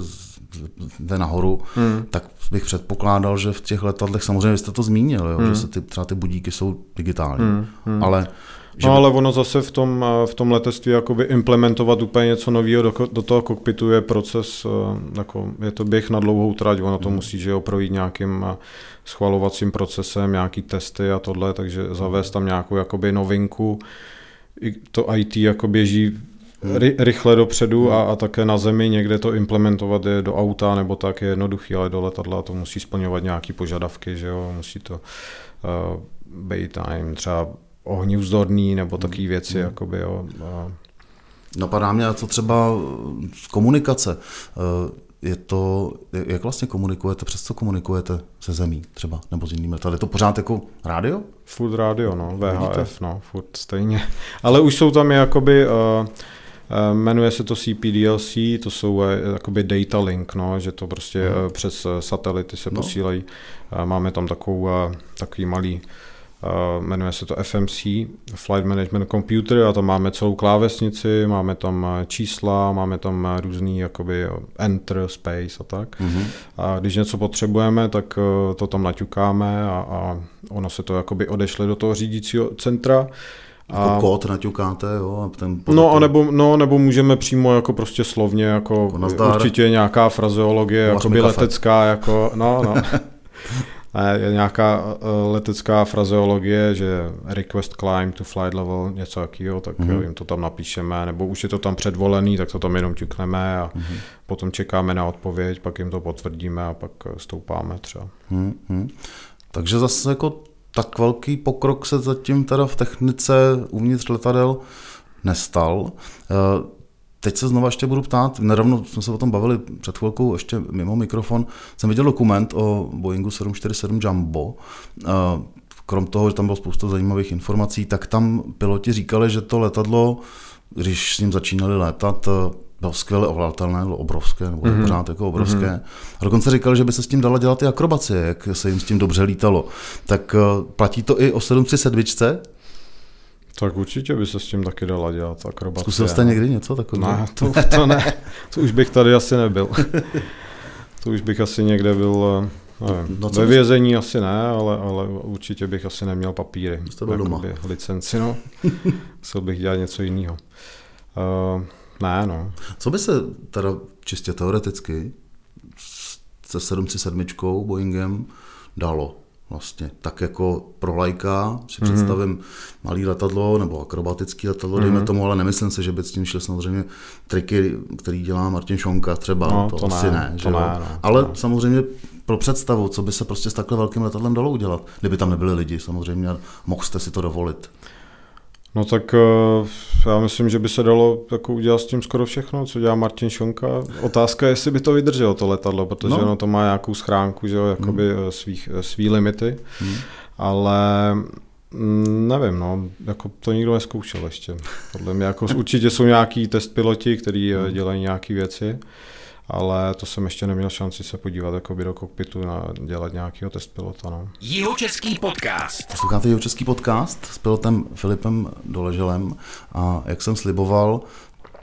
jde nahoru, mm. tak bych předpokládal, že v těch letadlech, samozřejmě jste to zmínil, jo, mm. že hmm. se ty, třeba ty budíky jsou digitální, mm. ale že no ale ono zase v tom, v tom letectví jakoby implementovat úplně něco nového do, do toho kokpitu je proces, eh, jako je to běh na dlouhou trať, ono to hmm. musí že jo, projít nějakým eh, schvalovacím procesem, nějaký testy a tohle, takže zavést tam nějakou jakoby novinku. I to IT jako běží hmm. ry, rychle dopředu a, a také na zemi někde to implementovat je do auta nebo tak je jednoduchý, ale do letadla to musí splňovat nějaké požadavky, že jo, musí to uh, být time třeba ohnivzdorný nebo takové hmm. věci. Mm. Jakoby, jo. A... Napadá mě, co třeba z komunikace. Eh, je to, jak vlastně komunikujete, přes co komunikujete se zemí třeba, nebo s jinými letadly? Je to pořád jako rádio? Furt rádio, no, VHF, Vidíte? no, furt stejně. Ale už jsou tam jakoby, uh, jmenuje se to CPDLC, to jsou uh, jakoby data link, no, že to prostě uh, přes satelity se no. posílají. Máme tam takovou, uh, takový malý jmenuje se to FMC, Flight Management Computer, a tam máme celou klávesnici, máme tam eh, čísla, máme tam eh, různý jakoby enter, space a tak. Mm-hmm. A když něco potřebujeme, tak to tam naťukáme a, a ono se to jakoby odešle do toho řídícího centra. A... Jako kód naťukáte, jo? A ten no, a nebo, no, nebo můžeme přímo jako prostě slovně, jako, jako určitě nějaká frazeologie, jako letecká, jako, no, no. je nějaká eh, letecká frazeologie, že request climb to flight level, něco jakého, tak mm-hmm. jim to tam napíšeme, nebo už je to tam předvolený, tak to tam jenom ťukneme a mm-hmm. potom čekáme na odpověď, pak jim to potvrdíme a pak eh, stoupáme třeba. Mm-hmm. Takže zase jako tak velký pokrok se zatím teda v technice uvnitř letadel nestal. Eh, Teď se znova ještě budu ptát, nedávno jsme se o tom bavili před chvilkou, ještě mimo mikrofon, jsem viděl dokument o Boeingu 747 Jumbo, krom toho, že tam bylo spousta zajímavých informací, tak tam piloti říkali, že to letadlo, když s ním začínali létat, bylo skvěle ovládatelné, bylo obrovské, nebo mm-hmm. pořád jako obrovské. Mm-hmm. A dokonce říkali, že by se s tím dala dělat i akrobacie, jak se jim s tím dobře lítalo. Tak eh, platí to i o 737? Tak určitě by se s tím taky dala dělat akrobacie. Zkusil jste někdy něco takového? Ne, to, to ne. To už bych tady asi nebyl. To už bych asi někde byl, nevím, no, ve vězení bys... asi ne, ale, ale určitě bych asi neměl papíry. Jste byl doma. Licenci, no. Musel bych dělat něco jiného. Uh, ne, no. Co by se teda čistě teoreticky se 737 Boeingem dalo? Vlastně. Tak jako pro lajka si mm-hmm. představím malý letadlo nebo akrobatický letadlo, mm-hmm. dejme mhm. tomu, ale nemyslím si, že by s tím šly samozřejmě triky, který dělá Martin Šonka třeba, no, to, to asi ne, ne to že ne, no, ale ne. samozřejmě pro představu, co by se prostě s takhle velkým letadlem dalo udělat, kdyby tam nebyli lidi samozřejmě, mohl jste si to dovolit. No tak eh, já myslím, že by se dalo jako udělat s tím skoro všechno, co dělá Martin Šonka. Otázka je, jestli by to vydrželo to letadlo, protože no. ono to má nějakou schránku, že jo, jakoby hmm. svých, eh, svý limity, hmm. ale mm, nevím, no, jako to nikdo neskoušel ještě. Podle mě jako určitě jsou nějaký test piloti, kteří hmm. dělají nějaké věci, ale to jsem ještě neměl šanci se podívat jako do kokpitu na dělat nějakého test pilota. No. Jihočeský podcast. Posloucháte Jihočeský podcast s pilotem Filipem Doleželem a jak jsem sliboval,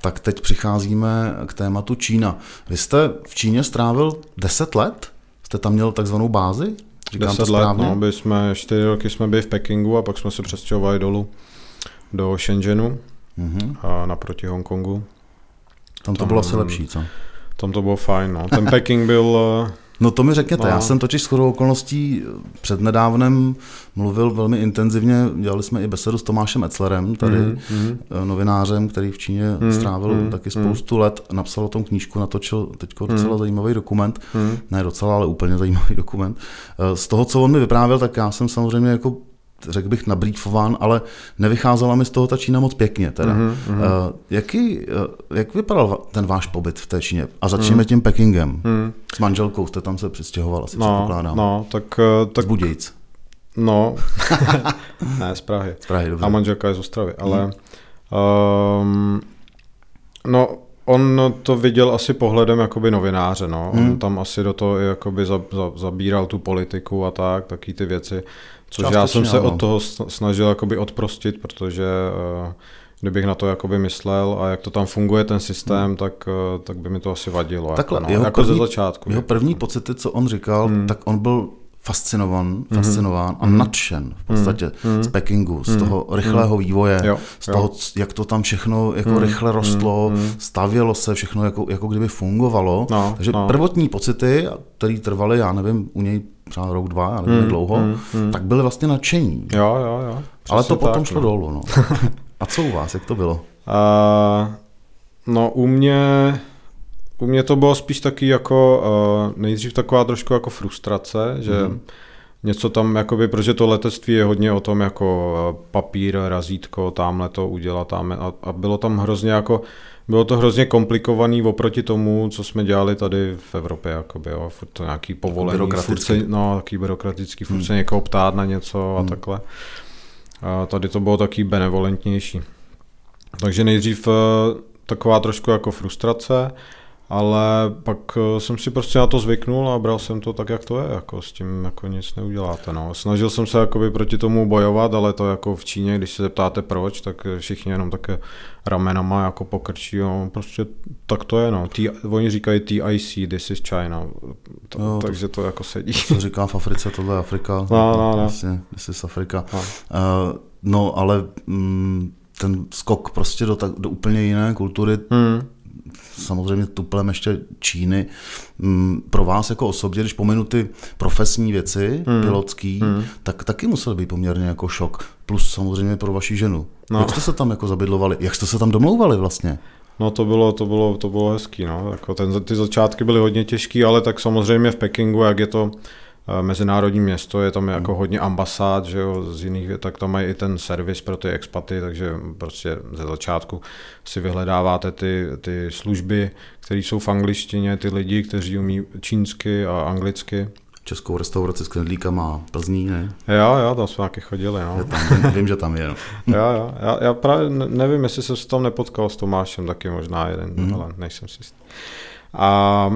Tak teď přicházíme k tématu Čína. Vy jste v Číně strávil 10 let? Jste tam měl takzvanou bázi? Říkám 10 to let, no, byli jsme, 4 roky jsme byli v Pekingu a pak jsme se přestěhovali dolů do Shenzhenu mm-hmm. a naproti Hongkongu. Tam to tam, bylo asi lepší, co? Tam to bylo fajn, no. Ten Peking byl... No to mi řekněte, no. já jsem totiž s okolností před nedávnem mluvil velmi intenzivně, dělali jsme i besedu s Tomášem Etzlerem, tady mm-hmm. novinářem, který v Číně mm-hmm. strávil mm-hmm. taky spoustu let, napsal o tom knížku, natočil teď docela mm-hmm. zajímavý dokument, mm-hmm. ne docela, ale úplně zajímavý dokument. Eh, z toho, co on mi vyprávěl, tak já jsem samozřejmě jako řekl bych, nabrýfován, ale nevycházela mi z toho ta Čína moc pěkně. Teda. Mm-hmm. Uh, jaký, uh, jak vypadal ten váš pobyt v té Číně? A začneme mm. tím Pekingem. Mm. S manželkou jste tam se přistěhoval, asi no, předpokládám. No, tak... tak... Z Budějic. No, ne, z Prahy. Z Prahy, dobře. A manželka je z Ostravy, ale... Mm. Um, no, On to viděl asi pohledem jakoby novináře, no. Hmm. On tam asi do toho jakoby za, za, zabíral tu politiku a tak, taky ty věci. Což já jsem se od toho snažil jakoby odprostit, protože uh, kdybych na to jakoby myslel a jak to tam funguje ten systém, hmm. tak, uh, tak by mi to asi vadilo. Takhle, jako, no, jeho jako první, ze začátku. Jeho první pocity, co on říkal, hmm. tak on byl fascinovan, fascinován mm-hmm. a nadšen v podstatě mm-hmm. z Pekingu, z mm-hmm. toho rychlého vývoje, jo, z toho, jo. jak to tam všechno jako mm-hmm. rychle rostlo, mm-hmm. stavělo se, všechno jako, jako kdyby fungovalo. No, Takže no. prvotní pocity, které trvaly, já nevím, u něj třeba rok, dva, já nevím, mm, dlouho, mm, mm. tak byly vlastně nadšení. Jo, jo, jo. Ale to potom tak, šlo no. dolů. No. a co u vás, jak to bylo? Uh, no u mě u mě to bylo spíš taky jako uh, nejdřív taková trošku jako frustrace, že mm. něco tam, jakoby, protože to letectví je hodně o tom jako uh, papír, razítko, tamhle to udělat, tam a, a bylo tam hrozně jako, bylo to hrozně komplikovaný oproti tomu, co jsme dělali tady v Evropě, jakoby, jo, furt to nějaký povolení, furt se, no, taký byrokratický, furt hmm. se někoho ptát na něco a hmm. takhle. A tady to bylo taky benevolentnější. Takže nejdřív uh, taková trošku jako frustrace, ale pak eh, jsem si prostě na to zvyknul a bral jsem to tak, jak to je, jako s tím jako nic neuděláte. No. Snažil jsem se jakoby proti tomu bojovat, ale to jako v Číně, když se zeptáte proč, tak všichni jenom také ramenama jako pokrčí, no, prostě tak to je, no. T, oni říkají TIC, this is China, to, no, takže to, to jako sedí. Co říká v Africe, tohle je Afrika. No, no, no. Vlastně, this is Afrika. No, uh, no ale mm, ten skok prostě do, tak, do úplně jiné kultury, hmm samozřejmě tuplem ještě Číny. Mm, pro vás jako osobně, když pominu ty profesní věci, hmm. pilotský, hmm. tak taky musel být poměrně jako šok. Plus samozřejmě pro vaši ženu. No. Jak jste se tam jako zabydlovali? Jak jste se tam domlouvali vlastně? No to bylo, to bylo, to bylo hezký, no. Jako ten, ty začátky byly hodně těžké, ale tak samozřejmě v Pekingu, jak je to mezinárodní město, je tam jako hodně ambasád, že jo, z jiných, tak tam mají i ten servis pro ty expaty, takže prostě ze začátku si vyhledáváte ty, ty služby, které jsou v angličtině, ty lidi, kteří umí čínsky a anglicky. Českou restauraci s knedlíkama Plzní, ne? Jo, jo, tam jsme taky chodili, no. Tam, vím, že tam je, no. jo, jo, já, já právě nevím, jestli jsem se tam nepotkal s Tomášem, taky možná jeden, mm. ale nejsem si jistý. A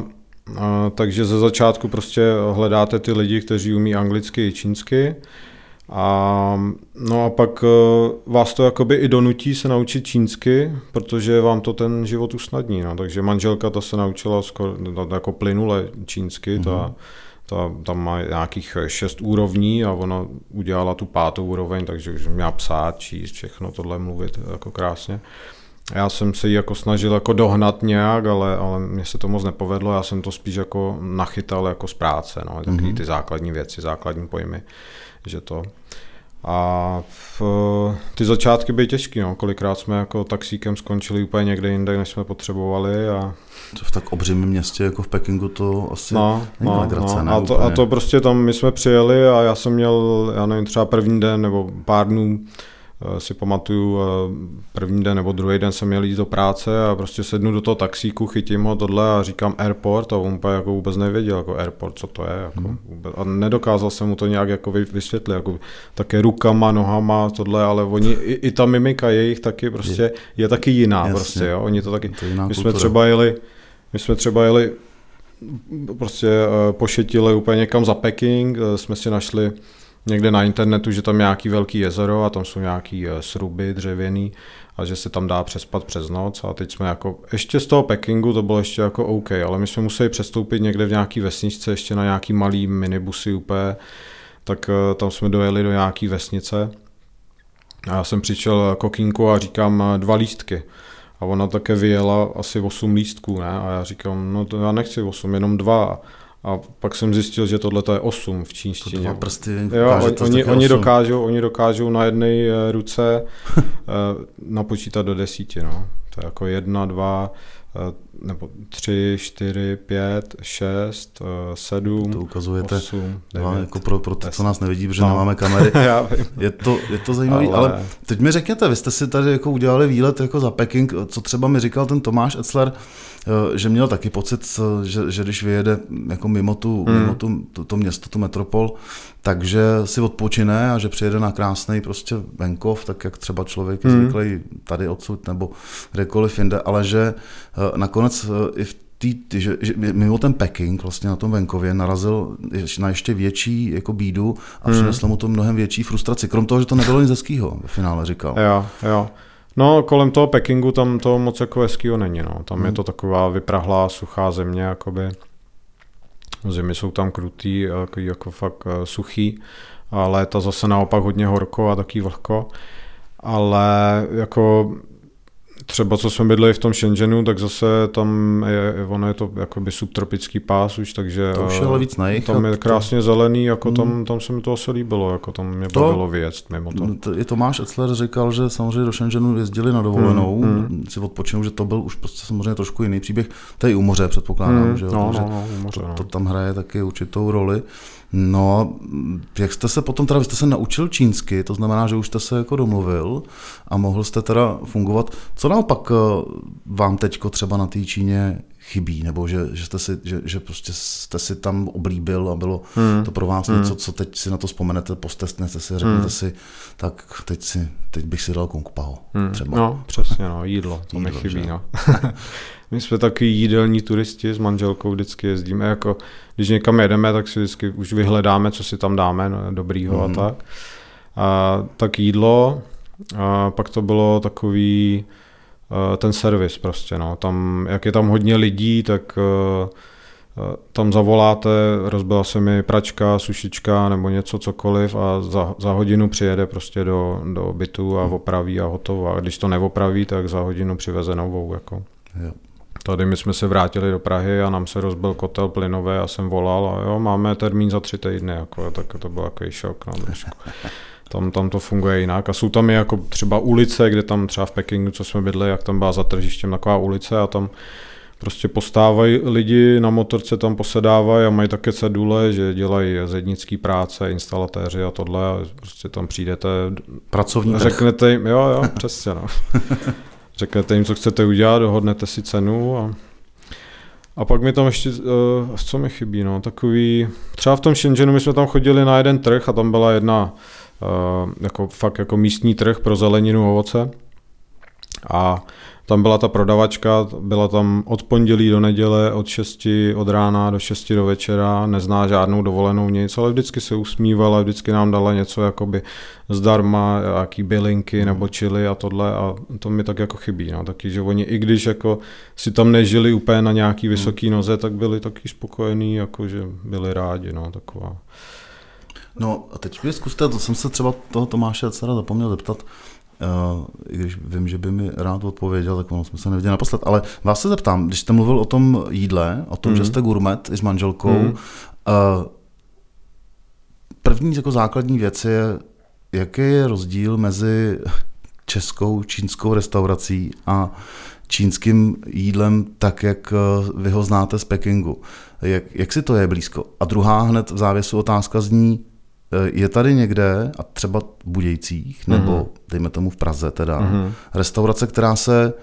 a, takže ze začátku prostě hledáte ty lidi, kteří umí anglicky i čínsky. A, no a pak e, vás to jakoby i donutí se naučit čínsky, protože vám to ten život usnadní. No. Takže manželka ta se naučila skoro, jako plynule čínsky, mm-hmm. ta, ta, tam má nějakých šest úrovní a ona udělala tu pátou úroveň, takže už měla psát, číst, všechno tohle mluvit jako krásně. Já jsem se ji jako snažil jako dohnat nějak, ale, ale mně se to moc nepovedlo, já jsem to spíš jako nachytal jako z práce, no, mm-hmm. ty základní věci, základní pojmy, že to. A v, ty začátky byly těžké, no. kolikrát jsme jako taxíkem skončili úplně někde jinde, než jsme potřebovali. A... To v tak obřím městě jako v Pekingu to asi no, není no, legrace, no. Ne, a, to, a to prostě tam my jsme přijeli a já jsem měl, já nevím, třeba první den nebo pár dnů si pamatuju, eh, první den nebo druhý den jsem měl jít do práce a prostě sednu do toho taxíku, chytím ho tohle a říkám airport a on jako vůbec nevěděl, jako airport, co to je. Jako hmm. vůbec. A nedokázal jsem mu to nějak jako vysvětlit, jako také rukama, nohama, tohle, ale oni, i, i ta mimika jejich taky prostě je, je taky jiná Jasně. prostě, jo. Oni to taky, to my kultura. jsme třeba jeli, my jsme třeba jeli prostě uh, pošetili úplně někam za Peking, jsme si našli někde na internetu, že tam je nějaký velký jezero a tam jsou nějaký eh, sruby dřevěný a že se tam dá přespat přes noc a teď jsme jako, ještě z toho Pekingu to bylo ještě jako OK, ale my jsme museli přestoupit někde v nějaký vesničce ještě na nějaký malý minibusy úplně, tak eh, tam jsme dojeli do nějaký vesnice a já jsem přišel kokínku a říkám dva lístky. A ona také vyjela asi 8 lístků, ne? A já říkám, no to já nechci 8, jenom dva. A pak jsem zjistil, že tohle je 8 v čínštině. Dva prsty, jo, oni, oni, dokážou, oni dokážou na jedné eh, ruce eh, napočítat do desíti. No. To je jako jedna, dva, Eh, nebo tři, čtyři, pět, šest, eh, sedm, To ukazujete osm, devět, jako pro, pro to, co nás nevidí, protože no. nemáme kamery. je, to, je to zajímavé, ale... ale teď mi řekněte, vy jste si tady jako udělali výlet jako za Peking, co třeba mi říkal ten Tomáš Etzler, eh, že měl taky pocit, že, že když vyjede jako mimo, tu, hmm. mimo tu, to, to město, tu metropol, takže si odpočine a že přijede na krásný prostě venkov, tak jak třeba člověk je hmm. zvyklý tady odsud nebo kdekoliv jinde, ale že nakonec i v tý, že, že mimo ten Peking vlastně na tom venkově narazil na ještě větší jako bídu a hmm. přineslo mu to mnohem větší frustraci. Krom toho, že to nebylo nic hezkýho ve finále, říkal. Jo, jo. No, kolem toho Pekingu tam to moc jako hezkýho není. No. Tam hmm. je to taková vyprahlá, suchá země, jakoby. Zimy jsou tam krutý, jako, jako fakt uh, suchý. A léta zase naopak hodně horko a taky vlhko. Ale jako třeba co jsme bydleli v tom Shenzhenu, tak zase tam je, ono je to jakoby subtropický pás už, takže to už je ale víc na jich, tam je krásně to... zelený, jako tam, hmm. tam se mi to asi líbilo, jako tam mě to, bavilo vyjet mimo to. Je Tomáš Etzler říkal, že samozřejmě do Shenzhenu jezdili na dovolenou, hmm, hmm. si odpočinou, že to byl už prostě samozřejmě trošku jiný příběh. To je u moře, předpokládám, hmm. že, no, no, no, moře, to, no. to, tam hraje taky určitou roli. No, jak jste se potom, teda vy jste se naučil čínsky, to znamená, že už jste se jako domluvil a mohl jste teda fungovat. Co naopak eh, vám teďko třeba na té Číně chybí, nebo že, že, jste si, že, že prostě jste si tam oblíbil a bylo hmm. to pro vás hmm. něco, co teď si na to vzpomenete, postestnete si, řeknete hmm. si, tak teď, si, teď bych si dal kung pao, hmm. třeba. No, přesně, no, jídlo, to jídlo, mi chybí, no. My jsme taky jídelní turisti s manželkou vždycky jezdíme, jako když někam jedeme, tak si vždycky už vyhledáme, co si tam dáme no, dobrýho mm. a tak. A, tak jídlo, a pak to bylo takový ten servis prostě, no. Tam, jak je tam hodně lidí, tak tam zavoláte, rozbila se mi pračka, sušička nebo něco cokoliv a za, za hodinu přijede prostě do, do bytu a opraví a hotovo. A když to neopraví, tak za hodinu přiveze novou. Jako. Jo. Tady my jsme se vrátili do Prahy a nám se rozbil kotel plynové a jsem volal a jo, máme termín za tři týdny, jako, tak to byl takový šok. No, tam, tam to funguje jinak. A jsou tam i jako třeba ulice, kde tam třeba v Pekingu, co jsme bydli, jak tam byla za tržištěm taková ulice a tam prostě postávají lidi na motorce, tam posedávají a mají také cedule, že dělají zednický práce, instalatéři a tohle a prostě tam přijdete. Pracovní Řeknete jim, jo, jo, přesně, no. řeknete jim, co chcete udělat, dohodnete si cenu a, a pak mi tam ještě, uh, co mi chybí, no, takový, třeba v tom Shenzhenu my jsme tam chodili na jeden trh a tam byla jedna, jako fakt jako místní trh pro zeleninu, ovoce a tam byla ta prodavačka, byla tam od pondělí do neděle, od 6 od rána do 6 do večera, nezná žádnou dovolenou nic, ale vždycky se usmívala, vždycky nám dala něco jakoby zdarma, jaký bylinky hmm. nebo čili a tohle a to mi tak jako chybí, no, taky, že oni i když jako si tam nežili úplně na nějaký hmm. vysoký noze, tak byli taky spokojení, jako že byli rádi, no, taková. No a teď mi zkuste, to jsem se třeba toho Tomáše dcera zapomněl zeptat, Uh, I když vím, že by mi rád odpověděl, tak ono jsme se neviděli naposled. Ale vás se zeptám, když jste mluvil o tom jídle, o tom, mm. že jste gourmet i s manželkou, mm. uh, první jako základní věc je, jaký je rozdíl mezi českou, čínskou restaurací a čínským jídlem, tak jak eh, vy ho znáte z Pekingu. Jak, jak si to je blízko? A druhá hned v závěsu otázka zní, je tady někde, a třeba v Budějcích, nebo mm-hmm. dejme tomu v Praze teda, mm-hmm. restaurace, která se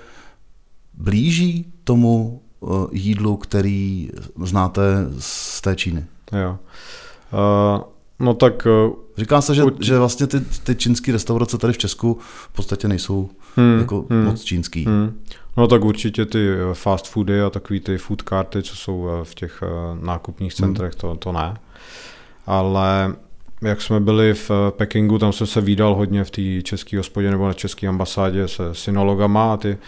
blíží tomu eh, jídlu, který znáte z té Číny? Jo. Uh, no tak... Uh, Říká se, že, u... že vlastně ty, ty čínské restaurace tady v Česku v podstatě nejsou hmm, jako hmm, moc čínský. Hmm. No tak určitě ty fast foody a takový ty food karty, co jsou v těch nákupních centrech, hmm. to, to ne. Ale jak jsme byli v Pekingu, tam jsem se výdal hodně v té české hospodě nebo na české ambasádě se synologama a ty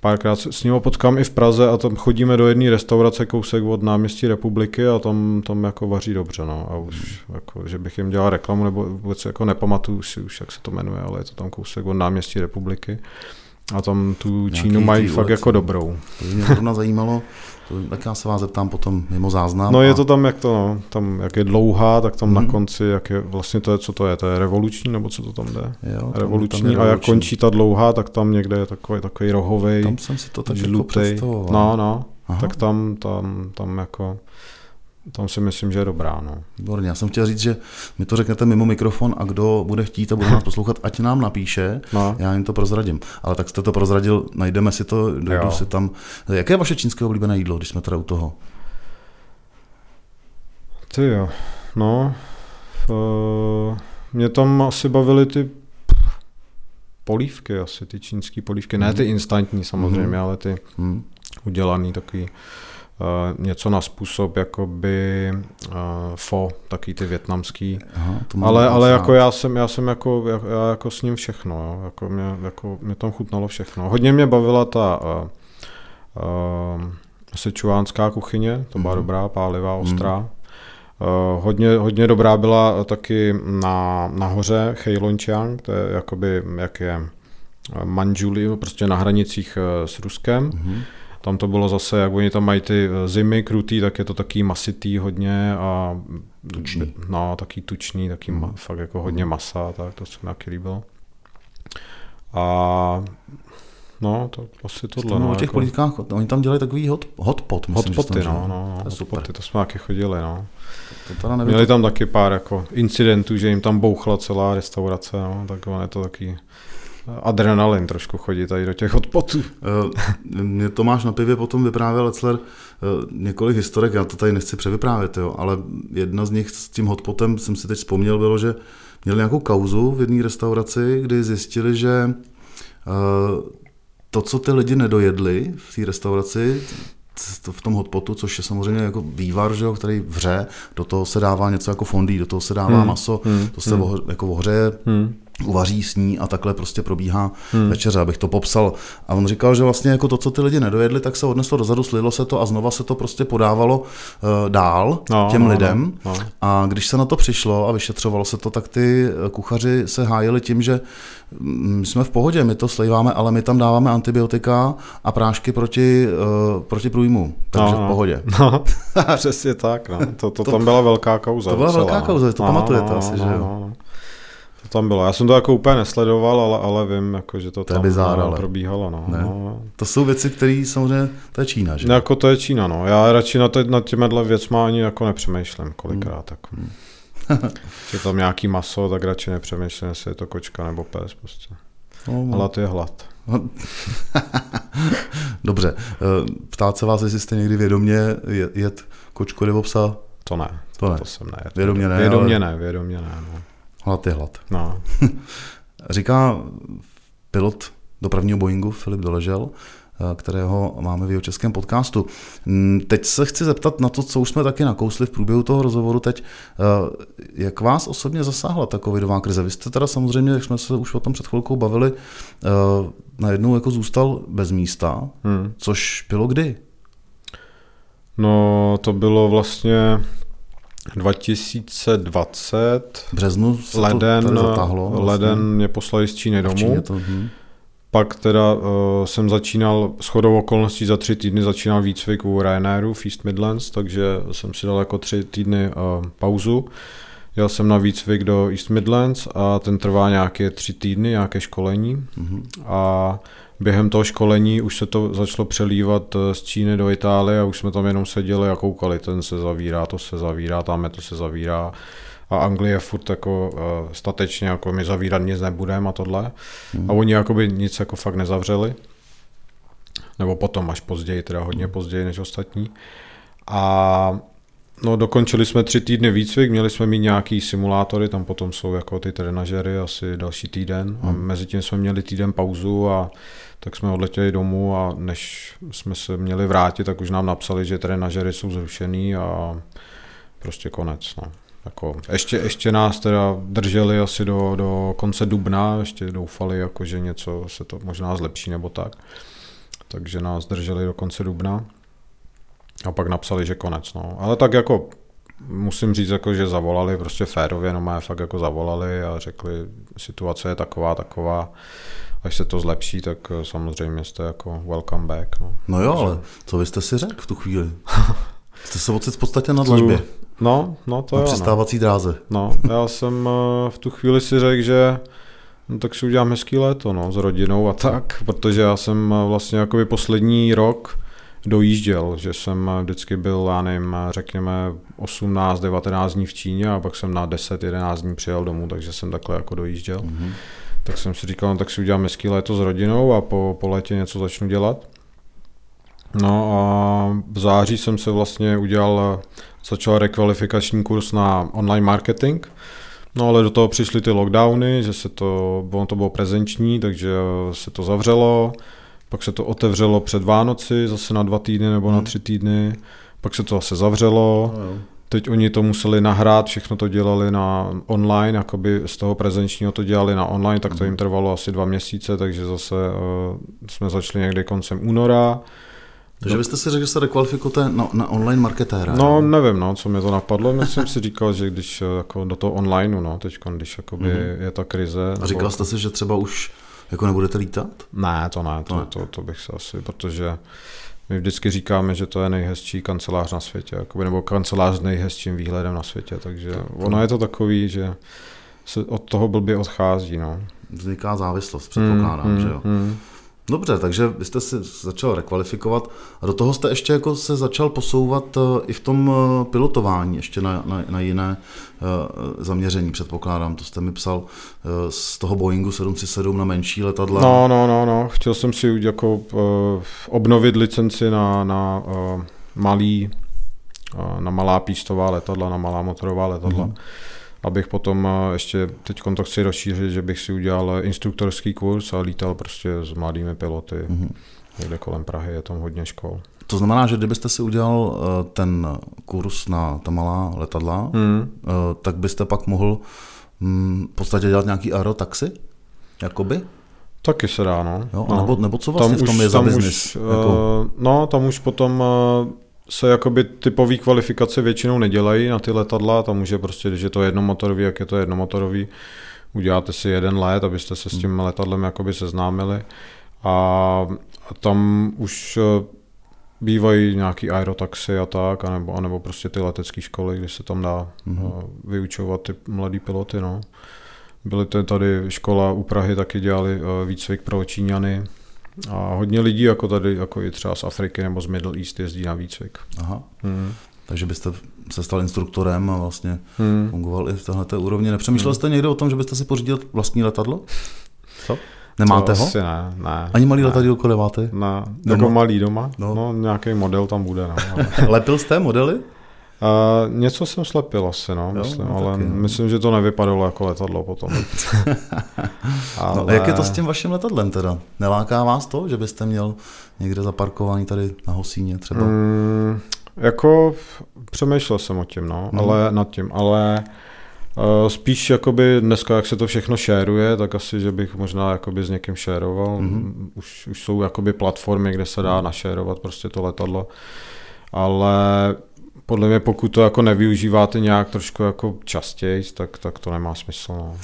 párkrát s ním potkám i v Praze a tam chodíme do jedné restaurace kousek od náměstí republiky a tam, tam jako vaří dobře, no. A už, jako, že bych jim dělal reklamu, nebo vůbec jako nepamatuju si už, jak se to jmenuje, ale je to tam kousek od náměstí republiky. A tam tu Čínu mají fakt jako dobrou. To by mě zrovna zajímalo, to, tak já se vás zeptám potom mimo záznam. No a... je to tam, jak to, no, tam, jak je dlouhá, tak tam hmm. na mhm. konci, jak je, vlastně to je, co to je, to je revoluční, nebo co to tam jde? Jo, tam, revoluční, tam je a jak končí ta dlouhá, tak tam někde je takový, takový rohový, Tam jsem si to tak žlutý, jako no, no, Aha. tak tam, tam, tam jako tam si myslím, že je dobrá. No. Výborně, já jsem chtěl říct, že mi to řeknete mimo mikrofon a kdo bude chtít a bude nás poslouchat, ať nám napíše, no. já jim to prozradím. Ale tak jste to prozradil, najdeme si to, dojdu si tam. Jaké je vaše čínské oblíbené jídlo, když jsme teda u toho? Ty jo, no, uh, mě tam asi bavily ty polívky asi, ty čínské polívky. Mm. Ne ty instantní samozřejmě, mm. ale ty mm. udělaný takový něco na způsob jakoby uh, fo, taky ty větnamský. Aha, ale ale jako já jsem, já jsem jako, já, já jako s ním všechno, jo. Jako mě, jako mě tam chutnalo všechno. Hodně mě bavila ta uh, uh, sečuánská kuchyně, to byla mm. dobrá, pálivá, mhm. ostrá. Mm. Uh, hodně, hodně dobrá byla taky na, nahoře Heilongjiang, to je jakoby, jak je Manjuli, prostě na hranicích s Ruskem. Mm. Tam to bylo zase, jak oni tam mají ty eh, zimy krutý, tak je to taký masitý hodně a tučný. No, taký tučný, taký ma, fakt jako hodně masa, tak to se mi taky líbilo. A no, to asi tohle. No, o těch jako... politikách, oni tam dělají takový hot, hotpot, myslím, hotpoty, že no, no, no, to, hotpoty, to jsme taky chodili, no. To, to Měli tam taky pár jako incidentů, že jim tam bouchla celá restaurace, no, tak on je to taky adrenalin trošku chodí tady do těch odpotů. Eh, mě Tomáš na pivě potom vyprávěl Lecler eh, několik historek, já to tady nechci převyprávět, jo, ale jedna z nich s tím hotpotem, jsem si teď vzpomněl, bylo, že měli nějakou kauzu v jedné restauraci, kdy zjistili, že eh, to, co ty lidi nedojedli v té restauraci, v tom hotpotu, což je samozřejmě jako vývar, že jo, který vře, do toho se dává něco jako fondý, do toho se dává hmm. maso, hmm. to se hmm. Jako ohřeje, hmm uvaří s ní a takhle prostě probíhá hmm. večeře, abych to popsal. A on říkal, že vlastně jako to, co ty lidi nedojedli, tak se odneslo dozadu, slilo se to a znova se to prostě podávalo uh, dál no, těm no, lidem. No, no. A když se na to přišlo a vyšetřovalo se to, tak ty eh, kuchaři se hájili tím, že mm, my jsme v pohodě, my to slejváme, ale my tam dáváme antibiotika a prášky proti, uh, proti průjmu, takže no, v pohodě. No, přesně tak, no. to, to, to, tam byla velká kauza. To byla docela. velká kauza, to no, pamatujete no, asi, no, že jo. No, no. To tam bylo. Já jsem to jako úplně nesledoval, ale, ale vím, jako, že to, to tam bizár, ale. probíhalo. No. Ne. No. To jsou věci, které samozřejmě, to je Čína, že? No, jako to je Čína, no. Já radši na, nad těmihle věcma ani jako nepřemýšlím kolikrát. Hmm. Tak. Hmm. že tam nějaký maso, tak radši nepřemýšlím, jestli je to kočka nebo pes. Prostě. No, no. Hlad je hlad. Dobře. Eh, ptát se vás, jestli jste někdy vědomě jet kočku nebo psa? To ne. To, ne. to jsem ne. Vědomě ne. Vědomě ale... ne, vědomě ne. No. Hlad je hlad. No. Říká pilot dopravního Boeingu Filip Doležel, eh, kterého máme v jeho českém podcastu. Mm, teď se chci zeptat na to, co už jsme taky nakousli v průběhu toho rozhovoru teď. Eh, jak vás osobně zasáhla ta covidová krize? Vy jste teda samozřejmě, jak jsme se už o tom před chvilkou bavili, eh, najednou jako zůstal bez místa, hmm. což bylo kdy? No, to bylo vlastně 2020, březnu se leden, to zatáhlo, vlastně. leden mě poslali z Číny domů. To, hm. Pak teda uh, jsem začínal, s chodou okolností za tři týdny začínal výcvik u Ryanairu v East Midlands, takže jsem si dal jako tři týdny uh, pauzu. Jel jsem na výcvik do East Midlands a ten trvá nějaké tři týdny, nějaké školení. Mm-hmm. A během toho školení už se to začalo přelívat eh, z Číny do Itálie a už jsme tam jenom seděli a koukali, ten se zavírá, to se zavírá, tam to se zavírá a Anglie furt jako uh, statečně, jako my zavírat nic nebudeme a tohle. Hmm. A oni jakoby nic jako fakt nezavřeli. Nebo potom až později, teda hodně později než ostatní. A No, dokončili jsme tři týdny výcvik, měli jsme mít nějaký simulátory, tam potom jsou jako ty trenažery asi další týden a hmm. mezi tím jsme měli týden pauzu a tak jsme odletěli domů a než jsme se měli vrátit, tak už nám napsali, že trenažery jsou zrušený a prostě konec. No. Jako, ještě, ještě nás teda drželi asi do, do konce dubna, ještě doufali, jako, že něco se to možná zlepší nebo tak. Takže nás drželi do konce dubna. A pak napsali, že konec. No. Ale tak jako musím říct, jako, že zavolali prostě férově, no má fakt jako zavolali a řekli, situace je taková, taková, až se to zlepší, tak eh, samozřejmě jste jako welcome back. No, no jo, ale co vy jste si řekl v tu chvíli? jste se ocit v podstatě na dlažbě. No, no to na jo. přistávací no. dráze. No, já jsem eh, v tu chvíli si řekl, že no, tak si udělám hezký léto no, s rodinou a tak, protože já jsem eh, vlastně jakoby poslední rok dojížděl, že jsem vždycky byl, já nevím, řekněme 18-19 dní v Číně a pak jsem na 10-11 dní přijel domů, takže jsem takhle jako dojížděl. Mm-hmm. Tak jsem si říkal, no, tak si udělám hezký léto s rodinou a po, po létě něco začnu dělat. No a v září jsem se vlastně udělal, začal rekvalifikační kurz na online marketing, No ale do toho přišly ty lockdowny, že se to, ono to bylo prezenční, takže se to zavřelo, pak se to otevřelo před Vánoci, zase na dva týdny nebo na hmm. tři týdny, pak se to zase zavřelo, no, teď oni to museli nahrát, všechno to dělali na online, jakoby z toho prezenčního to dělali na online, tak to jim trvalo asi dva měsíce, takže zase uh, jsme začali někdy koncem února, takže byste si řekl, že se rekvalifikujete na, na online marketéra? No, ne? nevím, no, co mě to napadlo. Já jsem si říkal, že když eh, jako do toho online, no, teď, když jakoby mm-hmm. je ta krize. A říkal nebo... jste si, že třeba už jako nebudete lítat? Ne, to ne, to, to, to, to bych se asi, protože my vždycky říkáme, že to je nejhezčí kancelář na světě, jakoby, nebo kancelář s nejhezčím výhledem na světě, takže ono je to takový, že se od toho blbě odchází. No. Vzniká závislost, předpokládám, mm, že jo. Mm. Dobře, takže vy jste si začal rekvalifikovat a do toho jste ještě jako se začal posouvat eh, i v tom eh, pilotování, ještě na, na, na jiné eh, zaměření, předpokládám. To jste mi psal z toho Boeingu 737 na menší letadla. No, no, no, no. Chtěl jsem si jako obnovit licenci na, na malý, na malá pístová letadla, na malá motorová letadla. Mm-hmm abych potom ještě, teď to chci rozšířit, že bych si udělal instruktorský kurz a lítal prostě s mladými piloty. Mm-hmm. Někde kolem Prahy je tam hodně škol. To znamená, že kdybyste si udělal eh, ten kurz na ta malá letadla, mm. tak byste pak mohl mm, v podstatě dělat nějaký aerotaxi? Jakoby? Taky se dá, no. Jo, no. Nebo, nebo co vlastně tam v tom už, je za biznis? Jako... Uh, no, tam už potom se jakoby typový kvalifikace většinou nedělají na ty letadla, tam může prostě, když je to jednomotorový, jak je to jednomotorový, uděláte si jeden let, abyste se s tím letadlem jakoby seznámili a tam už eh, bývají nějaký aerotaxi a tak, anebo, anebo prostě ty letecké školy, kde se tam dá mm-hmm. vyučovat ty mladý piloty. No. Byly tady škola u Prahy, taky dělali eh, výcvik pro Číňany, a hodně lidí, jako tady, jako i třeba z Afriky nebo z Middle East, jezdí na výcvik. Aha. Hmm. Takže byste se stal instruktorem a vlastně hmm. fungoval i v této úrovni. Nepřemýšlel hmm. jste někdo o tom, že byste si pořídil vlastní letadlo? Co? Nemáte to ho? Asi ne, ne. Ani malý ne. letadílko nemáte? Ne, jako malý doma. No. no. nějaký model tam bude. No. Lepil jste modely? Uh, něco jsem slepil asi, no, jo, myslím, no, ale taky, no. myslím, že to nevypadalo jako letadlo potom. ale... no, a jak je to s tím vaším letadlem teda? Neláká vás to, že byste měl někde zaparkovaný tady na Hosíně třeba? Mm, jako přemýšlel jsem o tím, no, mm. ale nad tím, ale uh, spíš jakoby dneska, jak se to všechno šéruje, tak asi, že bych možná jakoby s někým šéroval. Mm. Už, už jsou jakoby platformy, kde se dá našérovat prostě to letadlo, ale podle mě pokud to jako nevyužíváte nějak trošku jako častěji, tak, tak to nemá smysl. No.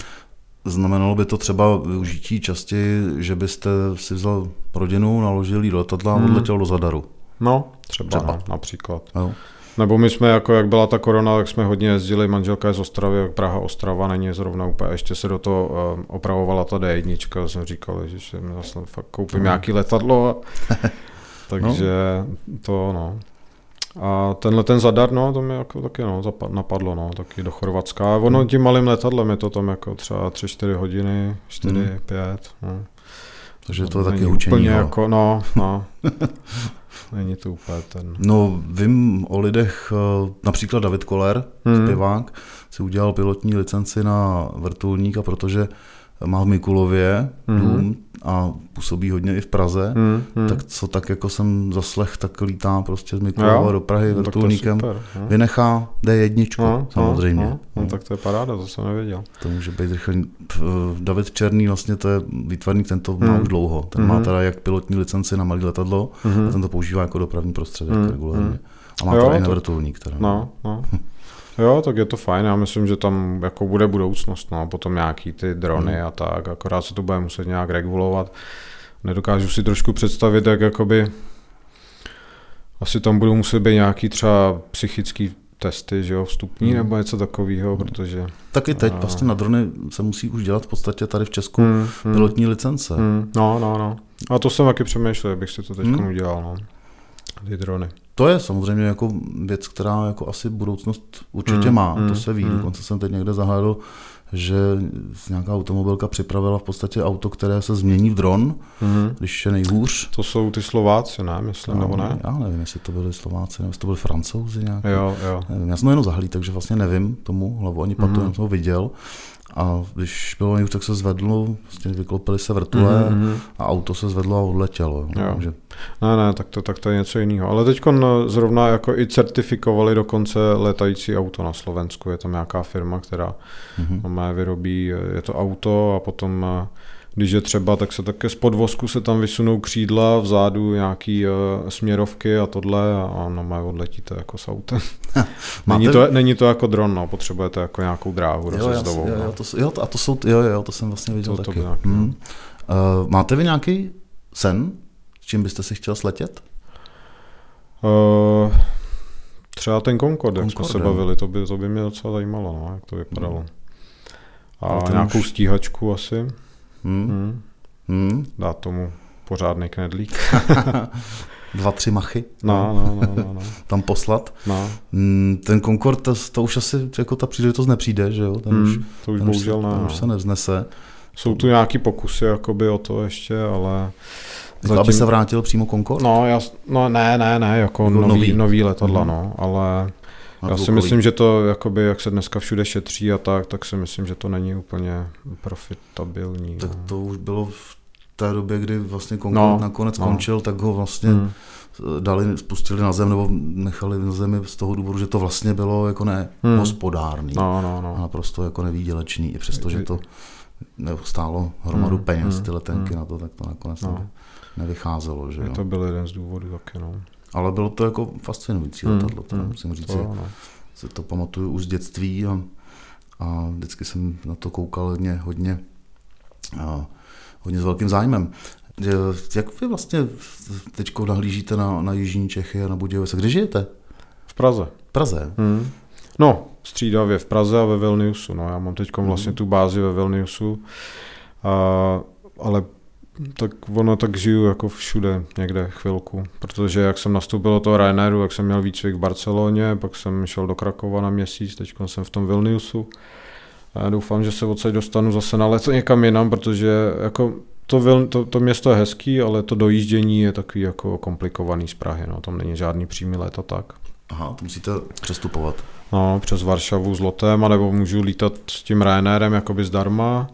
Znamenalo by to třeba využití častěji, že byste si vzal rodinu, naložil jí letadla a hmm. odletěl do Zadaru? No, třeba, třeba. No, například. Jo. Nebo my jsme, jako jak byla ta korona, tak jsme hodně jezdili, manželka je z Ostravy, jak Praha Ostrava není zrovna úplně, ještě se do toho um, opravovala ta D1, jsem říkal, že si vlastně fakt koupím mm. nějaký letadlo. A, takže no. to, no. A tenhle ten zadar, no, to mi jako taky no, napadlo, no, taky do Chorvatska. A ono tím malým letadlem je to tam jako třeba 3-4 hodiny, 4, hmm. 5. No. Takže to je taky hučení. Úplně no. jako, no, no. Není to úplně ten... No, vím o lidech, eh, například David Koller, hmm. zpěvák, si udělal pilotní licenci na vrtulník a protože má v Mikulově Mhm. dům a působí hodně i v Praze, Hmm, hmm. tak co tak jako jsem zaslech, tak lítá prostě z Mikulova Jo, do Prahy no, to vrtulníkem. super, no. Vynechá D1, No, samozřejmě. No, no, no, tak to je paráda, to jsem nevěděl. To může být rychlý. P- David Černý, vlastně to je výtvarník, ten to má Hmm. už dlouho. Ten má Mhm. teda jak pilotní licenci na malé letadlo, Mhm. a ten to používá jako dopravní prostředek Hmm, regulárně. A má Jo, teda i na to- vrtulník. Teda. No, no. Jo, tak je to fajn, já myslím, že tam jako bude budoucnost, no, potom nějaký ty drony Hmm. a tak, akorát se to bude muset nějak regulovat. Nedokážu si trošku představit, jak jakoby asi tam budou muset být nějaký třeba psychický testy, že jo, vstupní Hmm. nebo něco takového, protože... Tak i teď A- vlastně na drony se musí už dělat v podstatě tady v Česku Hmm, hmm, pilotní licence. hmm, no, no, no. A to jsem taky přemýšlel, abych si to teď Hmm. udělal, no. Ty drony. To je samozřejmě jako věc, která jako asi budoucnost určitě Hmm, má. hmm, To se ví. hmm. Dokonce jsem teď někde zahlédl, že nějaká automobilka připravila v podstatě auto, které se změní v dron, Mhm. když je nejhůř. To jsou ty Slováci, ne, myslím, nebo ne? Já nevím, jestli to byli Slováci, nebo jestli to byli Francouzi nějak. Jo, jo. Nevím, já jsem to jenom zahlí, takže vlastně nevím tomu hlavu ani patu, mm-hmm. jsem ho viděl. A když bylo nejhůř, tak se zvedlo, vlastně vyklopily se vrtule mhm. a auto se zvedlo a odletělo. Jo. Takže, Ne, ne, tak to, tak to je něco jiného. Ale teď zrovna jako i certifikovali dokonce letající auto na Slovensku. Je tam nějaká firma, která mhm. mm. vyrobí, je to auto a potom, eh, když je třeba, tak se také z podvozku se tam vysunou křídla, vzadu nějaký uh, směrovky a tohle a, a no, má odletíte jako s autem. není, to, není to jako dron, no, potřebujete jako nějakou dráhu Jo, rozjezdovou. jo, no. jo, to, jo, to- a to jsou, jo, jo, to jsem vlastně viděl To- to taky. by nějak, no. hmm. uh, máte vy nějaký sen, s čím byste si chtěl sletět? Uh, třeba ten Concorde, jak jsme se Concorde. bavili, to by, to by mě docela zajímalo, no, jak to vypadalo. A Ale ten nějakou už- stíhačku asi, Hmm. hmm. Hmm. dát tomu pořádný knedlík. Dva, tři machy No, no, no, no, no. tam poslat. no. Hmm, ten Concord, to, to už asi jako ta příležitost nepřijde, že jo? Ten už, Hmm, to už ten už, bohužel se, ne. ten no. už se nevznese. Jsou tu nějaký pokusy jakoby o to ještě, ale... Zatím... Aby se vrátil přímo Concord? No, já, no ne, ne, ne, jako, Jako nový, nový. nový letadla, Mhm. no, ale já si myslím, že to, jakoby, jak se dneska všude šetří a tak, tak si myslím, že to není úplně profitabilní. Tak no. to už bylo v té době, kdy vlastně Concord No, nakonec no. končil, tak ho vlastně Hmm. dali, spustili na zem nebo nechali na zemi z toho důvodu, že to vlastně bylo jako Hmm. nehospodárný. No, no, A no. naprosto jako nevýdělečný, i přesto, že to stálo hromadu Hmm, peněz, hmm, ty letenky hmm. na to, tak to nakonec No. no. Nevycházelo. Že jo? to byl jeden z důvodů taky, no. Ale bylo to jako fascinující Hmm, letadlo, to hmm, musím říct. To, no. si to pamatuju už z dětství a, a vždycky jsem na to koukal hodně, hodně, a, hodně s velkým zájmem. Že- Jak vy vlastně teď nahlížíte na, na Jižní Čechy a na Budějovice? Kde žijete? V Praze. V Praze? Hmm. No, střídavě v Praze a ve Vilniusu. No, já mám teď Mhm. vlastně tu bázi ve Vilniusu, a, ale tak ono tak žiju jako všude někde chvilku, protože jak jsem nastoupil do toho Ryanairu, jak jsem měl výcvik v Barceloně, pak jsem šel do Krakova na měsíc, teď jsem v tom Vilniusu. A já doufám, že se odsaď dostanu zase na leto někam jinam, protože jako to, Vil, to, to město je hezký, ale to dojíždění je takový jako komplikovaný z Prahy, no, tam není žádný přímý let a tak. Aha, to musíte přestupovat. No, přes Varšavu s lotem, anebo můžu lítat s tím Ryanairem jakoby zdarma,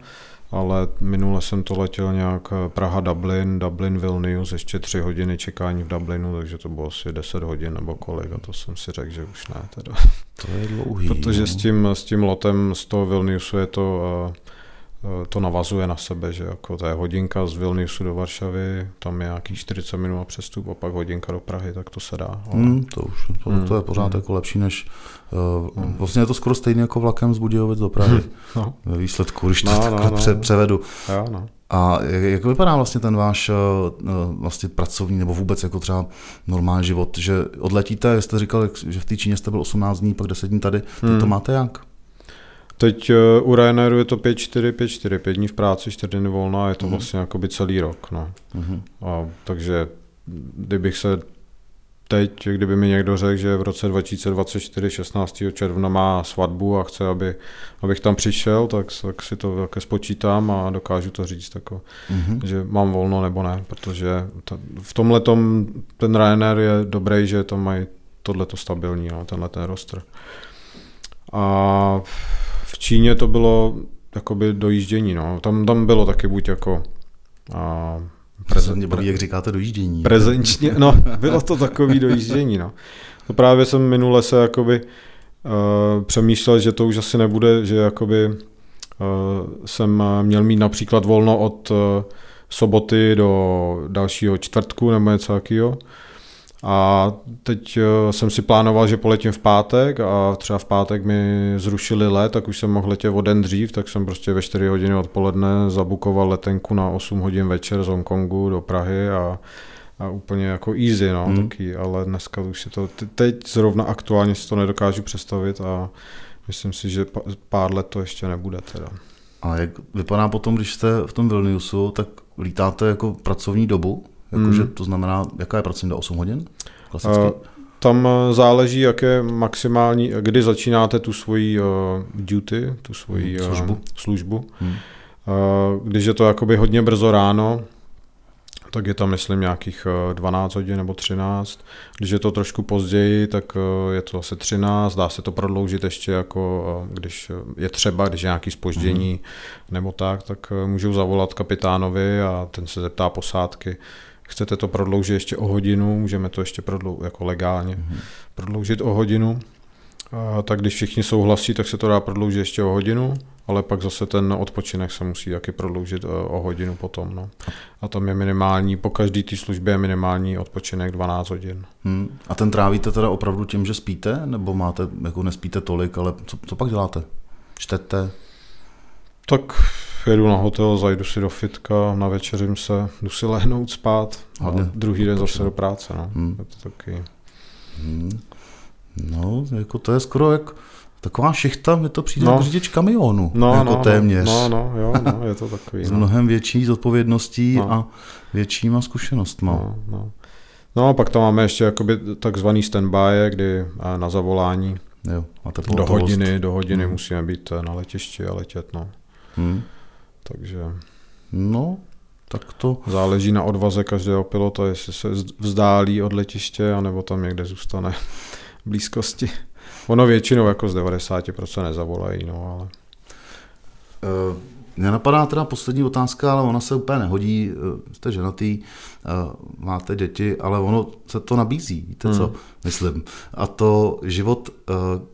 ale minule jsem to letěl nějak eh, Praha, Dublin, Dublin, Vilnius, ještě tři hodiny čekání v Dublinu, takže to bylo asi 10 hodin nebo kolik a to jsem si řekl, že už ne teda. To je dlouhý. Protože no. s tím, s tím lotem z toho Vilniusu je to, eh, to navazuje na sebe, že jako to je hodinka z Vilniusu do Varšavy, tam je nějaký 40 minut na přestup a pak hodinka do Prahy, tak to se dá. Ale... Hmm, to už, to, Hmm, to je pořád hmm. jako lepší než, uh, vlastně je to skoro stejné jako vlakem z Budějovic do Prahy. No, Ve výsledku, když to No, no, takhle no. pře- převedu. jo, no. A jak, jak vypadá vlastně ten váš uh, vlastně pracovní nebo vůbec jako třeba normální život, že odletíte, jste říkal, že v té Číně jste byl 18 dní, pak 10 dní tady, Hmm. to máte jak? Teď uh, u Ryanairu je to 5-4, 5-4, 5 dní v práci, 4 dny volna, je to Mhm. vlastně jakoby celý rok. No. Mhm. A, takže kdybych se teď, kdyby mi někdo řekl, že v roce 2024, 16. června má svatbu a chce, aby, abych tam přišel, tak, tak si to také spočítám a dokážu to říct, jako, Mhm. že mám volno nebo ne, protože ta, v tomhle ten Ryanair je dobrý, že tam mají tohleto stabilní, no, tenhle ten roster. A v Číně to bylo jakoby dojíždění, no. Tam, tam bylo taky buď jako a, Prezent, mě baví, jak říkáte, dojíždění. Prezenčně, no, bylo to takový dojíždění, no. No právě jsem minule se jakoby uh, přemýšlel, že to už asi nebude, že jakoby uh, jsem měl mít například volno od uh, soboty do dalšího čtvrtku nebo něco takového. A teď uh, jsem si plánoval, že poletím v pátek a třeba v pátek mi zrušili let, tak už jsem mohl letět o den dřív, tak jsem prostě ve 4 hodiny odpoledne zabukoval letenku na 8 hodin večer z Hongkongu do Prahy a a úplně jako easy, no, hmm. taky, ale dneska už si to, teď zrovna aktuálně si to nedokážu představit a myslím si, že pár let to ještě nebude teda. A jak vypadá potom, když jste v tom Vilniusu, tak lítáte jako pracovní dobu? Jakože hmm. to znamená, jaká je pracovní doba? 8 hodin? Klasicky? Uh, tam záleží, jaké maximální, kdy začínáte tu svoji uh, duty, tu svoji hmm, službu. Uh, službu. Hmm. Uh, když je to jakoby hodně brzo ráno, tak je tam, myslím, nějakých 12 hodin nebo 13. Když je to trošku později, tak je to zase 13, dá se to prodloužit ještě jako, když je třeba, když je nějaký spoždění mm. nebo tak, tak můžou zavolat kapitánovi a ten se zeptá posádky, chcete to prodloužit ještě o hodinu, můžeme to ještě prodloužit jako legálně mm. prodloužit o hodinu. A tak když všichni souhlasí, tak se to dá prodloužit ještě o hodinu, ale pak zase ten odpočinek se musí taky prodloužit o, o hodinu potom. No. A tam je minimální, po každé té službě je minimální odpočinek 12 hodin. Hmm. A ten trávíte teda opravdu tím, že spíte, nebo máte, jako nespíte tolik, ale co, co pak děláte? Čtete? Tak jedu na hotel, zajdu si do fitka, na večeřím se, jdu si lehnout spát a druhý den zase do práce. No. Hmm. Je to taky... Hmm. No, jako to je skoro jak taková šichta, mi to přijde no. jako řidič kamionu, no, jako no, téměř. No, no, jo, no, je to takový. S no. mnohem větší zodpovědností no. a většíma zkušenostma. No, no. no a pak tam máme ještě jakoby takzvaný standby, kdy na zavolání jo, a do hodiny, do hodiny hmm. musíme být na letišti a letět, no. Hmm. Takže... No, tak to... Záleží na odvaze každého pilota, jestli se vzdálí od letiště, anebo tam někde zůstane blízkosti. Ono většinou jako z 90% nezavolají, no ale... Uh, mě napadá teda poslední otázka, ale ona se úplně nehodí. Eh, jste ženatý, uh, máte děti, ale ono se to nabízí, víte hmm. co myslím. A to život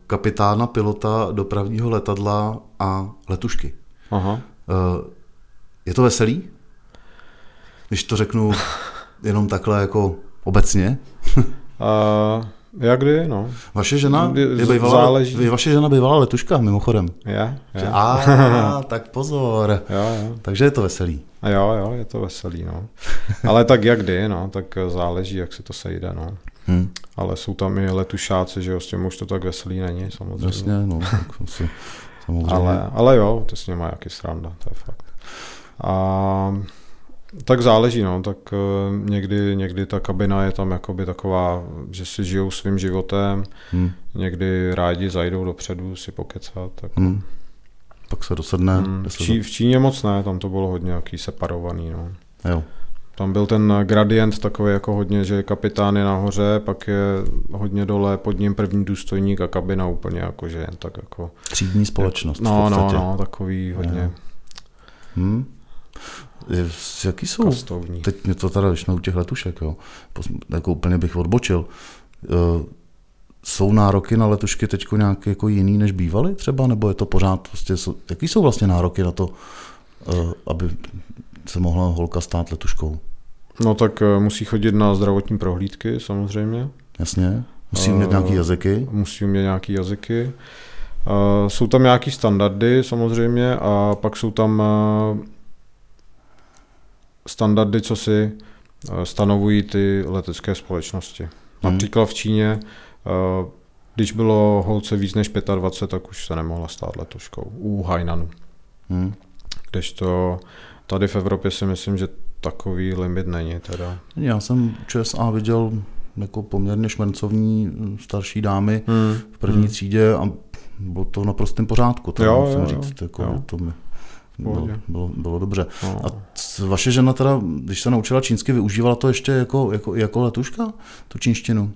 kapitána, pilota dopravního letadla a letušky. Aha. Uh, je to veselý? Když to řeknu jenom takhle jako obecně? uh, Jak kdy, no. Vaše žena je bývala, záleží. vaše žena bývala letuška, mimochodem. Je, je. A, tak pozor. Jo, jo. Takže je to veselý. A jo, jo, je to veselý, no. Ale tak jak kdy, no, tak záleží, jak se to sejde, no. Hmm. Ale jsou tam i letušáci, že jo, s tím už to tak veselý není, samozřejmě. Jasně, no, tak asi, samozřejmě. Ale, ale jo, to s ním má jaký sranda, to je fakt. A tak záleží, no, tak uh, někdy, někdy ta kabina je tam jakoby taková, že si žijou svým životem, hmm. někdy rádi zajdou dopředu si pokecat. Tak... Hmm. Pak se dosedne. Hmm. V, Čí, v Číně moc ne, tam to bylo hodně jaký separovaný, no. Jo. Tam byl ten gradient takový jako hodně, že kapitán je nahoře, pak je hodně dole, pod ním první důstojník a kabina úplně jako, že jen tak jako... Třídní společnost. No, no, no, takový hodně. Hmm. Jaký jsou? Kastovní. Teď mě to teda, když jsme u těch letušek, jo, jako úplně bych odbočil. Uh, jsou nároky na letušky teď nějak jako jiný, než bývaly třeba, nebo je to pořád, prostě, jaký jsou vlastně nároky na to, uh, aby se mohla holka stát letuškou? No tak uh, musí chodit na zdravotní prohlídky samozřejmě. Jasně, musí mít nějaký jazyky. Musí mít nějaký jazyky. Uh, jsou tam nějaký standardy samozřejmě a pak jsou tam standardy, co si eh, stanovují ty letecké společnosti. Hmm. Například v Číně, eh, když bylo holce víc než 25, tak už se nemohla stát letoškou u Hainanu. Hmm. Kdežto tady v Evropě si myslím, že takový limit není teda. Já jsem ČSA viděl jako poměrně šmencovní hm, starší dámy hmm. v první hmm. třídě a bylo to v naprostém pořádku, to jo, musím jo, říct. Jako, jo. To mi bylo, bylo, bylo dobře. No. A vaše žena teda, když se naučila čínsky, využívala to ještě jako, jako, jako letuška, tu čínštinu?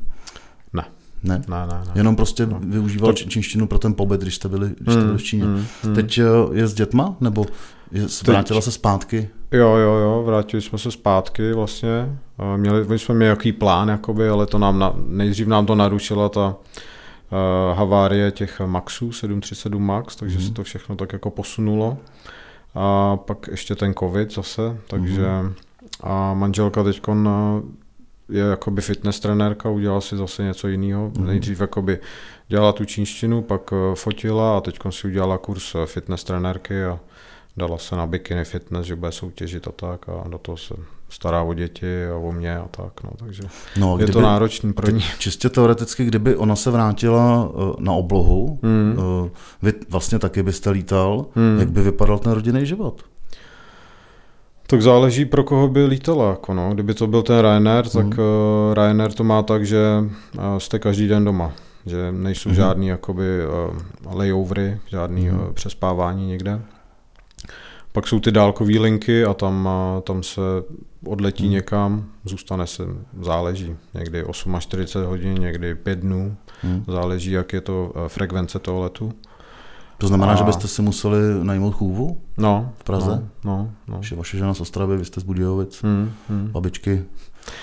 Ne. Ne? Ne, ne. Jenom prostě no. využíval to... čínštinu pro ten pobyt, když jste byli, když jste byli v Číně. Mm, mm. Teď eh, je s dětma, nebo je, vrátila Teď... se zpátky? Jo, jo, jo, vrátili jsme se zpátky vlastně. Měli, my jsme měli jaký plán, jakoby, ale to nám na, nejdřív nám to narušila ta uh, havárie těch Maxů, 737 Max, takže mm. se to všechno tak jako posunulo. A pak ještě ten covid zase, takže mm. a manželka teď je jakoby fitness trenérka, udělala si zase něco jiného. Mm. Nejdřív jakoby dělala tu čínštinu, pak eh, fotila a teď si udělala kurz eh, fitness trenérky a dala se na bikini fitness, že bude soutěžit a tak a do toho se stará o děti a o mě a tak, no, takže no, je to náročný pro ní. Čistě teoreticky, kdyby ona se vrátila eh, na oblohu, mm. vy vlastně taky byste lítal, mm. jak by vypadal ten rodinný život? Tak záleží, pro koho by lítala. Jako no. Kdyby to byl ten Ryanair, tak mm. uh, Ryanair to má tak, že uh, jste každý den doma. Že nejsou mm. žádný jakoby, uh, layovery, žádný mm. uh, přespávání někde. Pak jsou ty dálkové linky a tam, uh, tam se odletí mm. někam, zůstane se, záleží. Někdy 48 hodin, někdy 5 dnů. Mm. Záleží, jak je to uh, frekvence toho letu. To znamená, a... že byste si museli najmout chůvu no, v Praze? No, no, no. Vaše žena z Ostravy, vy jste z Budějovic, hmm, hmm. babičky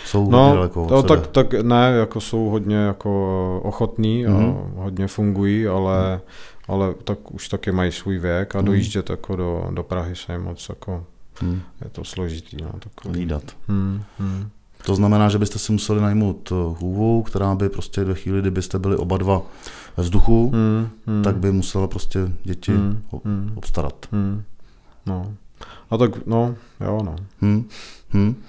jsou no, daleko no, tak, tak ne, jako jsou hodně jako ochotní mm. a hmm. hodně fungují, ale, mm. ale tak už taky mají svůj věk a mm. dojíždět jako do, do Prahy se moc jako, mm. je to složitý. No, takový. Lídat. Mm. Mm. To znamená, že byste si museli najmout hůvu, která by prostě ve chvíli, kdybyste byli oba dva ve vzduchu, hmm, hmm. tak by musela prostě děti hmm, hmm. obstarat. Hmm. No. A tak, no, jo, no. Hmm. Hmm.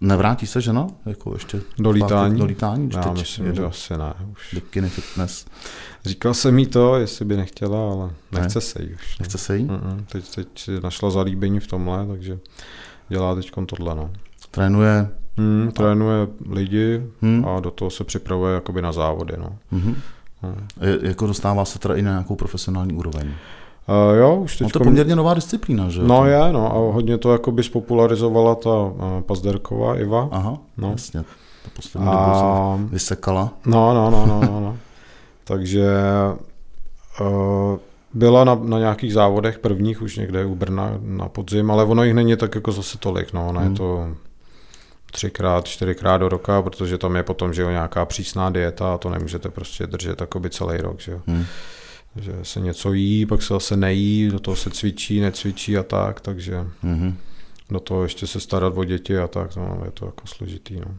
Nevrátí se žena? Jako ještě do lítání? Do lítání? Já myslím, že asi ne. Už. Bikini fitness. Říkal jsem jí to, jestli by nechtěla, ale nechce ne. se jí už. Nechce se jí? Mm-mm. Teď, teď našla zalíbení v tomhle, takže dělá teď tohle. No. Trénuje Hmm, trénuje lidi hmm. a do toho se připravuje jakoby na závody. No. Hmm. Hmm. Je, jako dostává se teda i na nějakou profesionální úroveň. Uh, jo, už teď... No to je poměrně nová disciplína, že? No je, no a hodně to jakoby spopularizovala ta uh, Pazderková Iva. Aha, no. jasně. Ta poslední a... se vysekala. No, no, no, no, no. no. Takže uh, byla na, na nějakých závodech prvních už někde u Brna na podzim, ale ono jich není tak jako zase tolik, no, ono hmm. je to třikrát, čtyřikrát do roka, protože tam je potom, že jo, nějaká přísná dieta a to nemůžete prostě držet takoby celý rok, že jo. Hmm. Že se něco jí, pak se zase nejí, do toho se cvičí, necvičí a tak, takže hmm. do toho ještě se starat o děti a tak, no, je to jako složitý, no.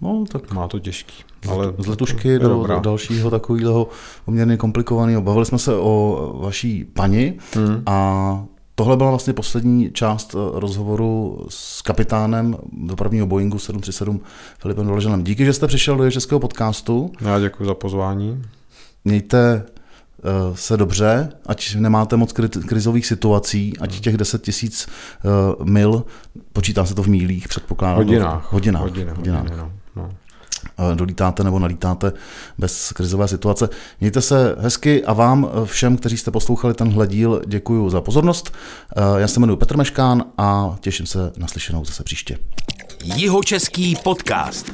No, tak má to těžký. Ale z letušky do, do dalšího takového poměrně komplikovaného. Bavili jsme se o vaší pani hmm. a Tohle byla vlastně poslední část eh, rozhovoru s kapitánem dopravního Boeingu 737 Filipem Doleženem. Díky, že jste přišel do českého podcastu. Já děkuji za pozvání. Mějte uh, se dobře, ať nemáte moc krizových situací, ať těch 10 tisíc uh, mil, počítá se to v mílích, předpokládám. Hodinách. Hodinách. Hodinách. hodinách. hodinách. Eh, dolítáte nebo nalítáte bez krizové situace. Mějte se hezky a vám eh, všem, kteří jste poslouchali tenhle díl, děkuji za pozornost. Eh, já se jmenuji Petr Meškán a těším se na slyšenou zase příště. Jihočeský podcast.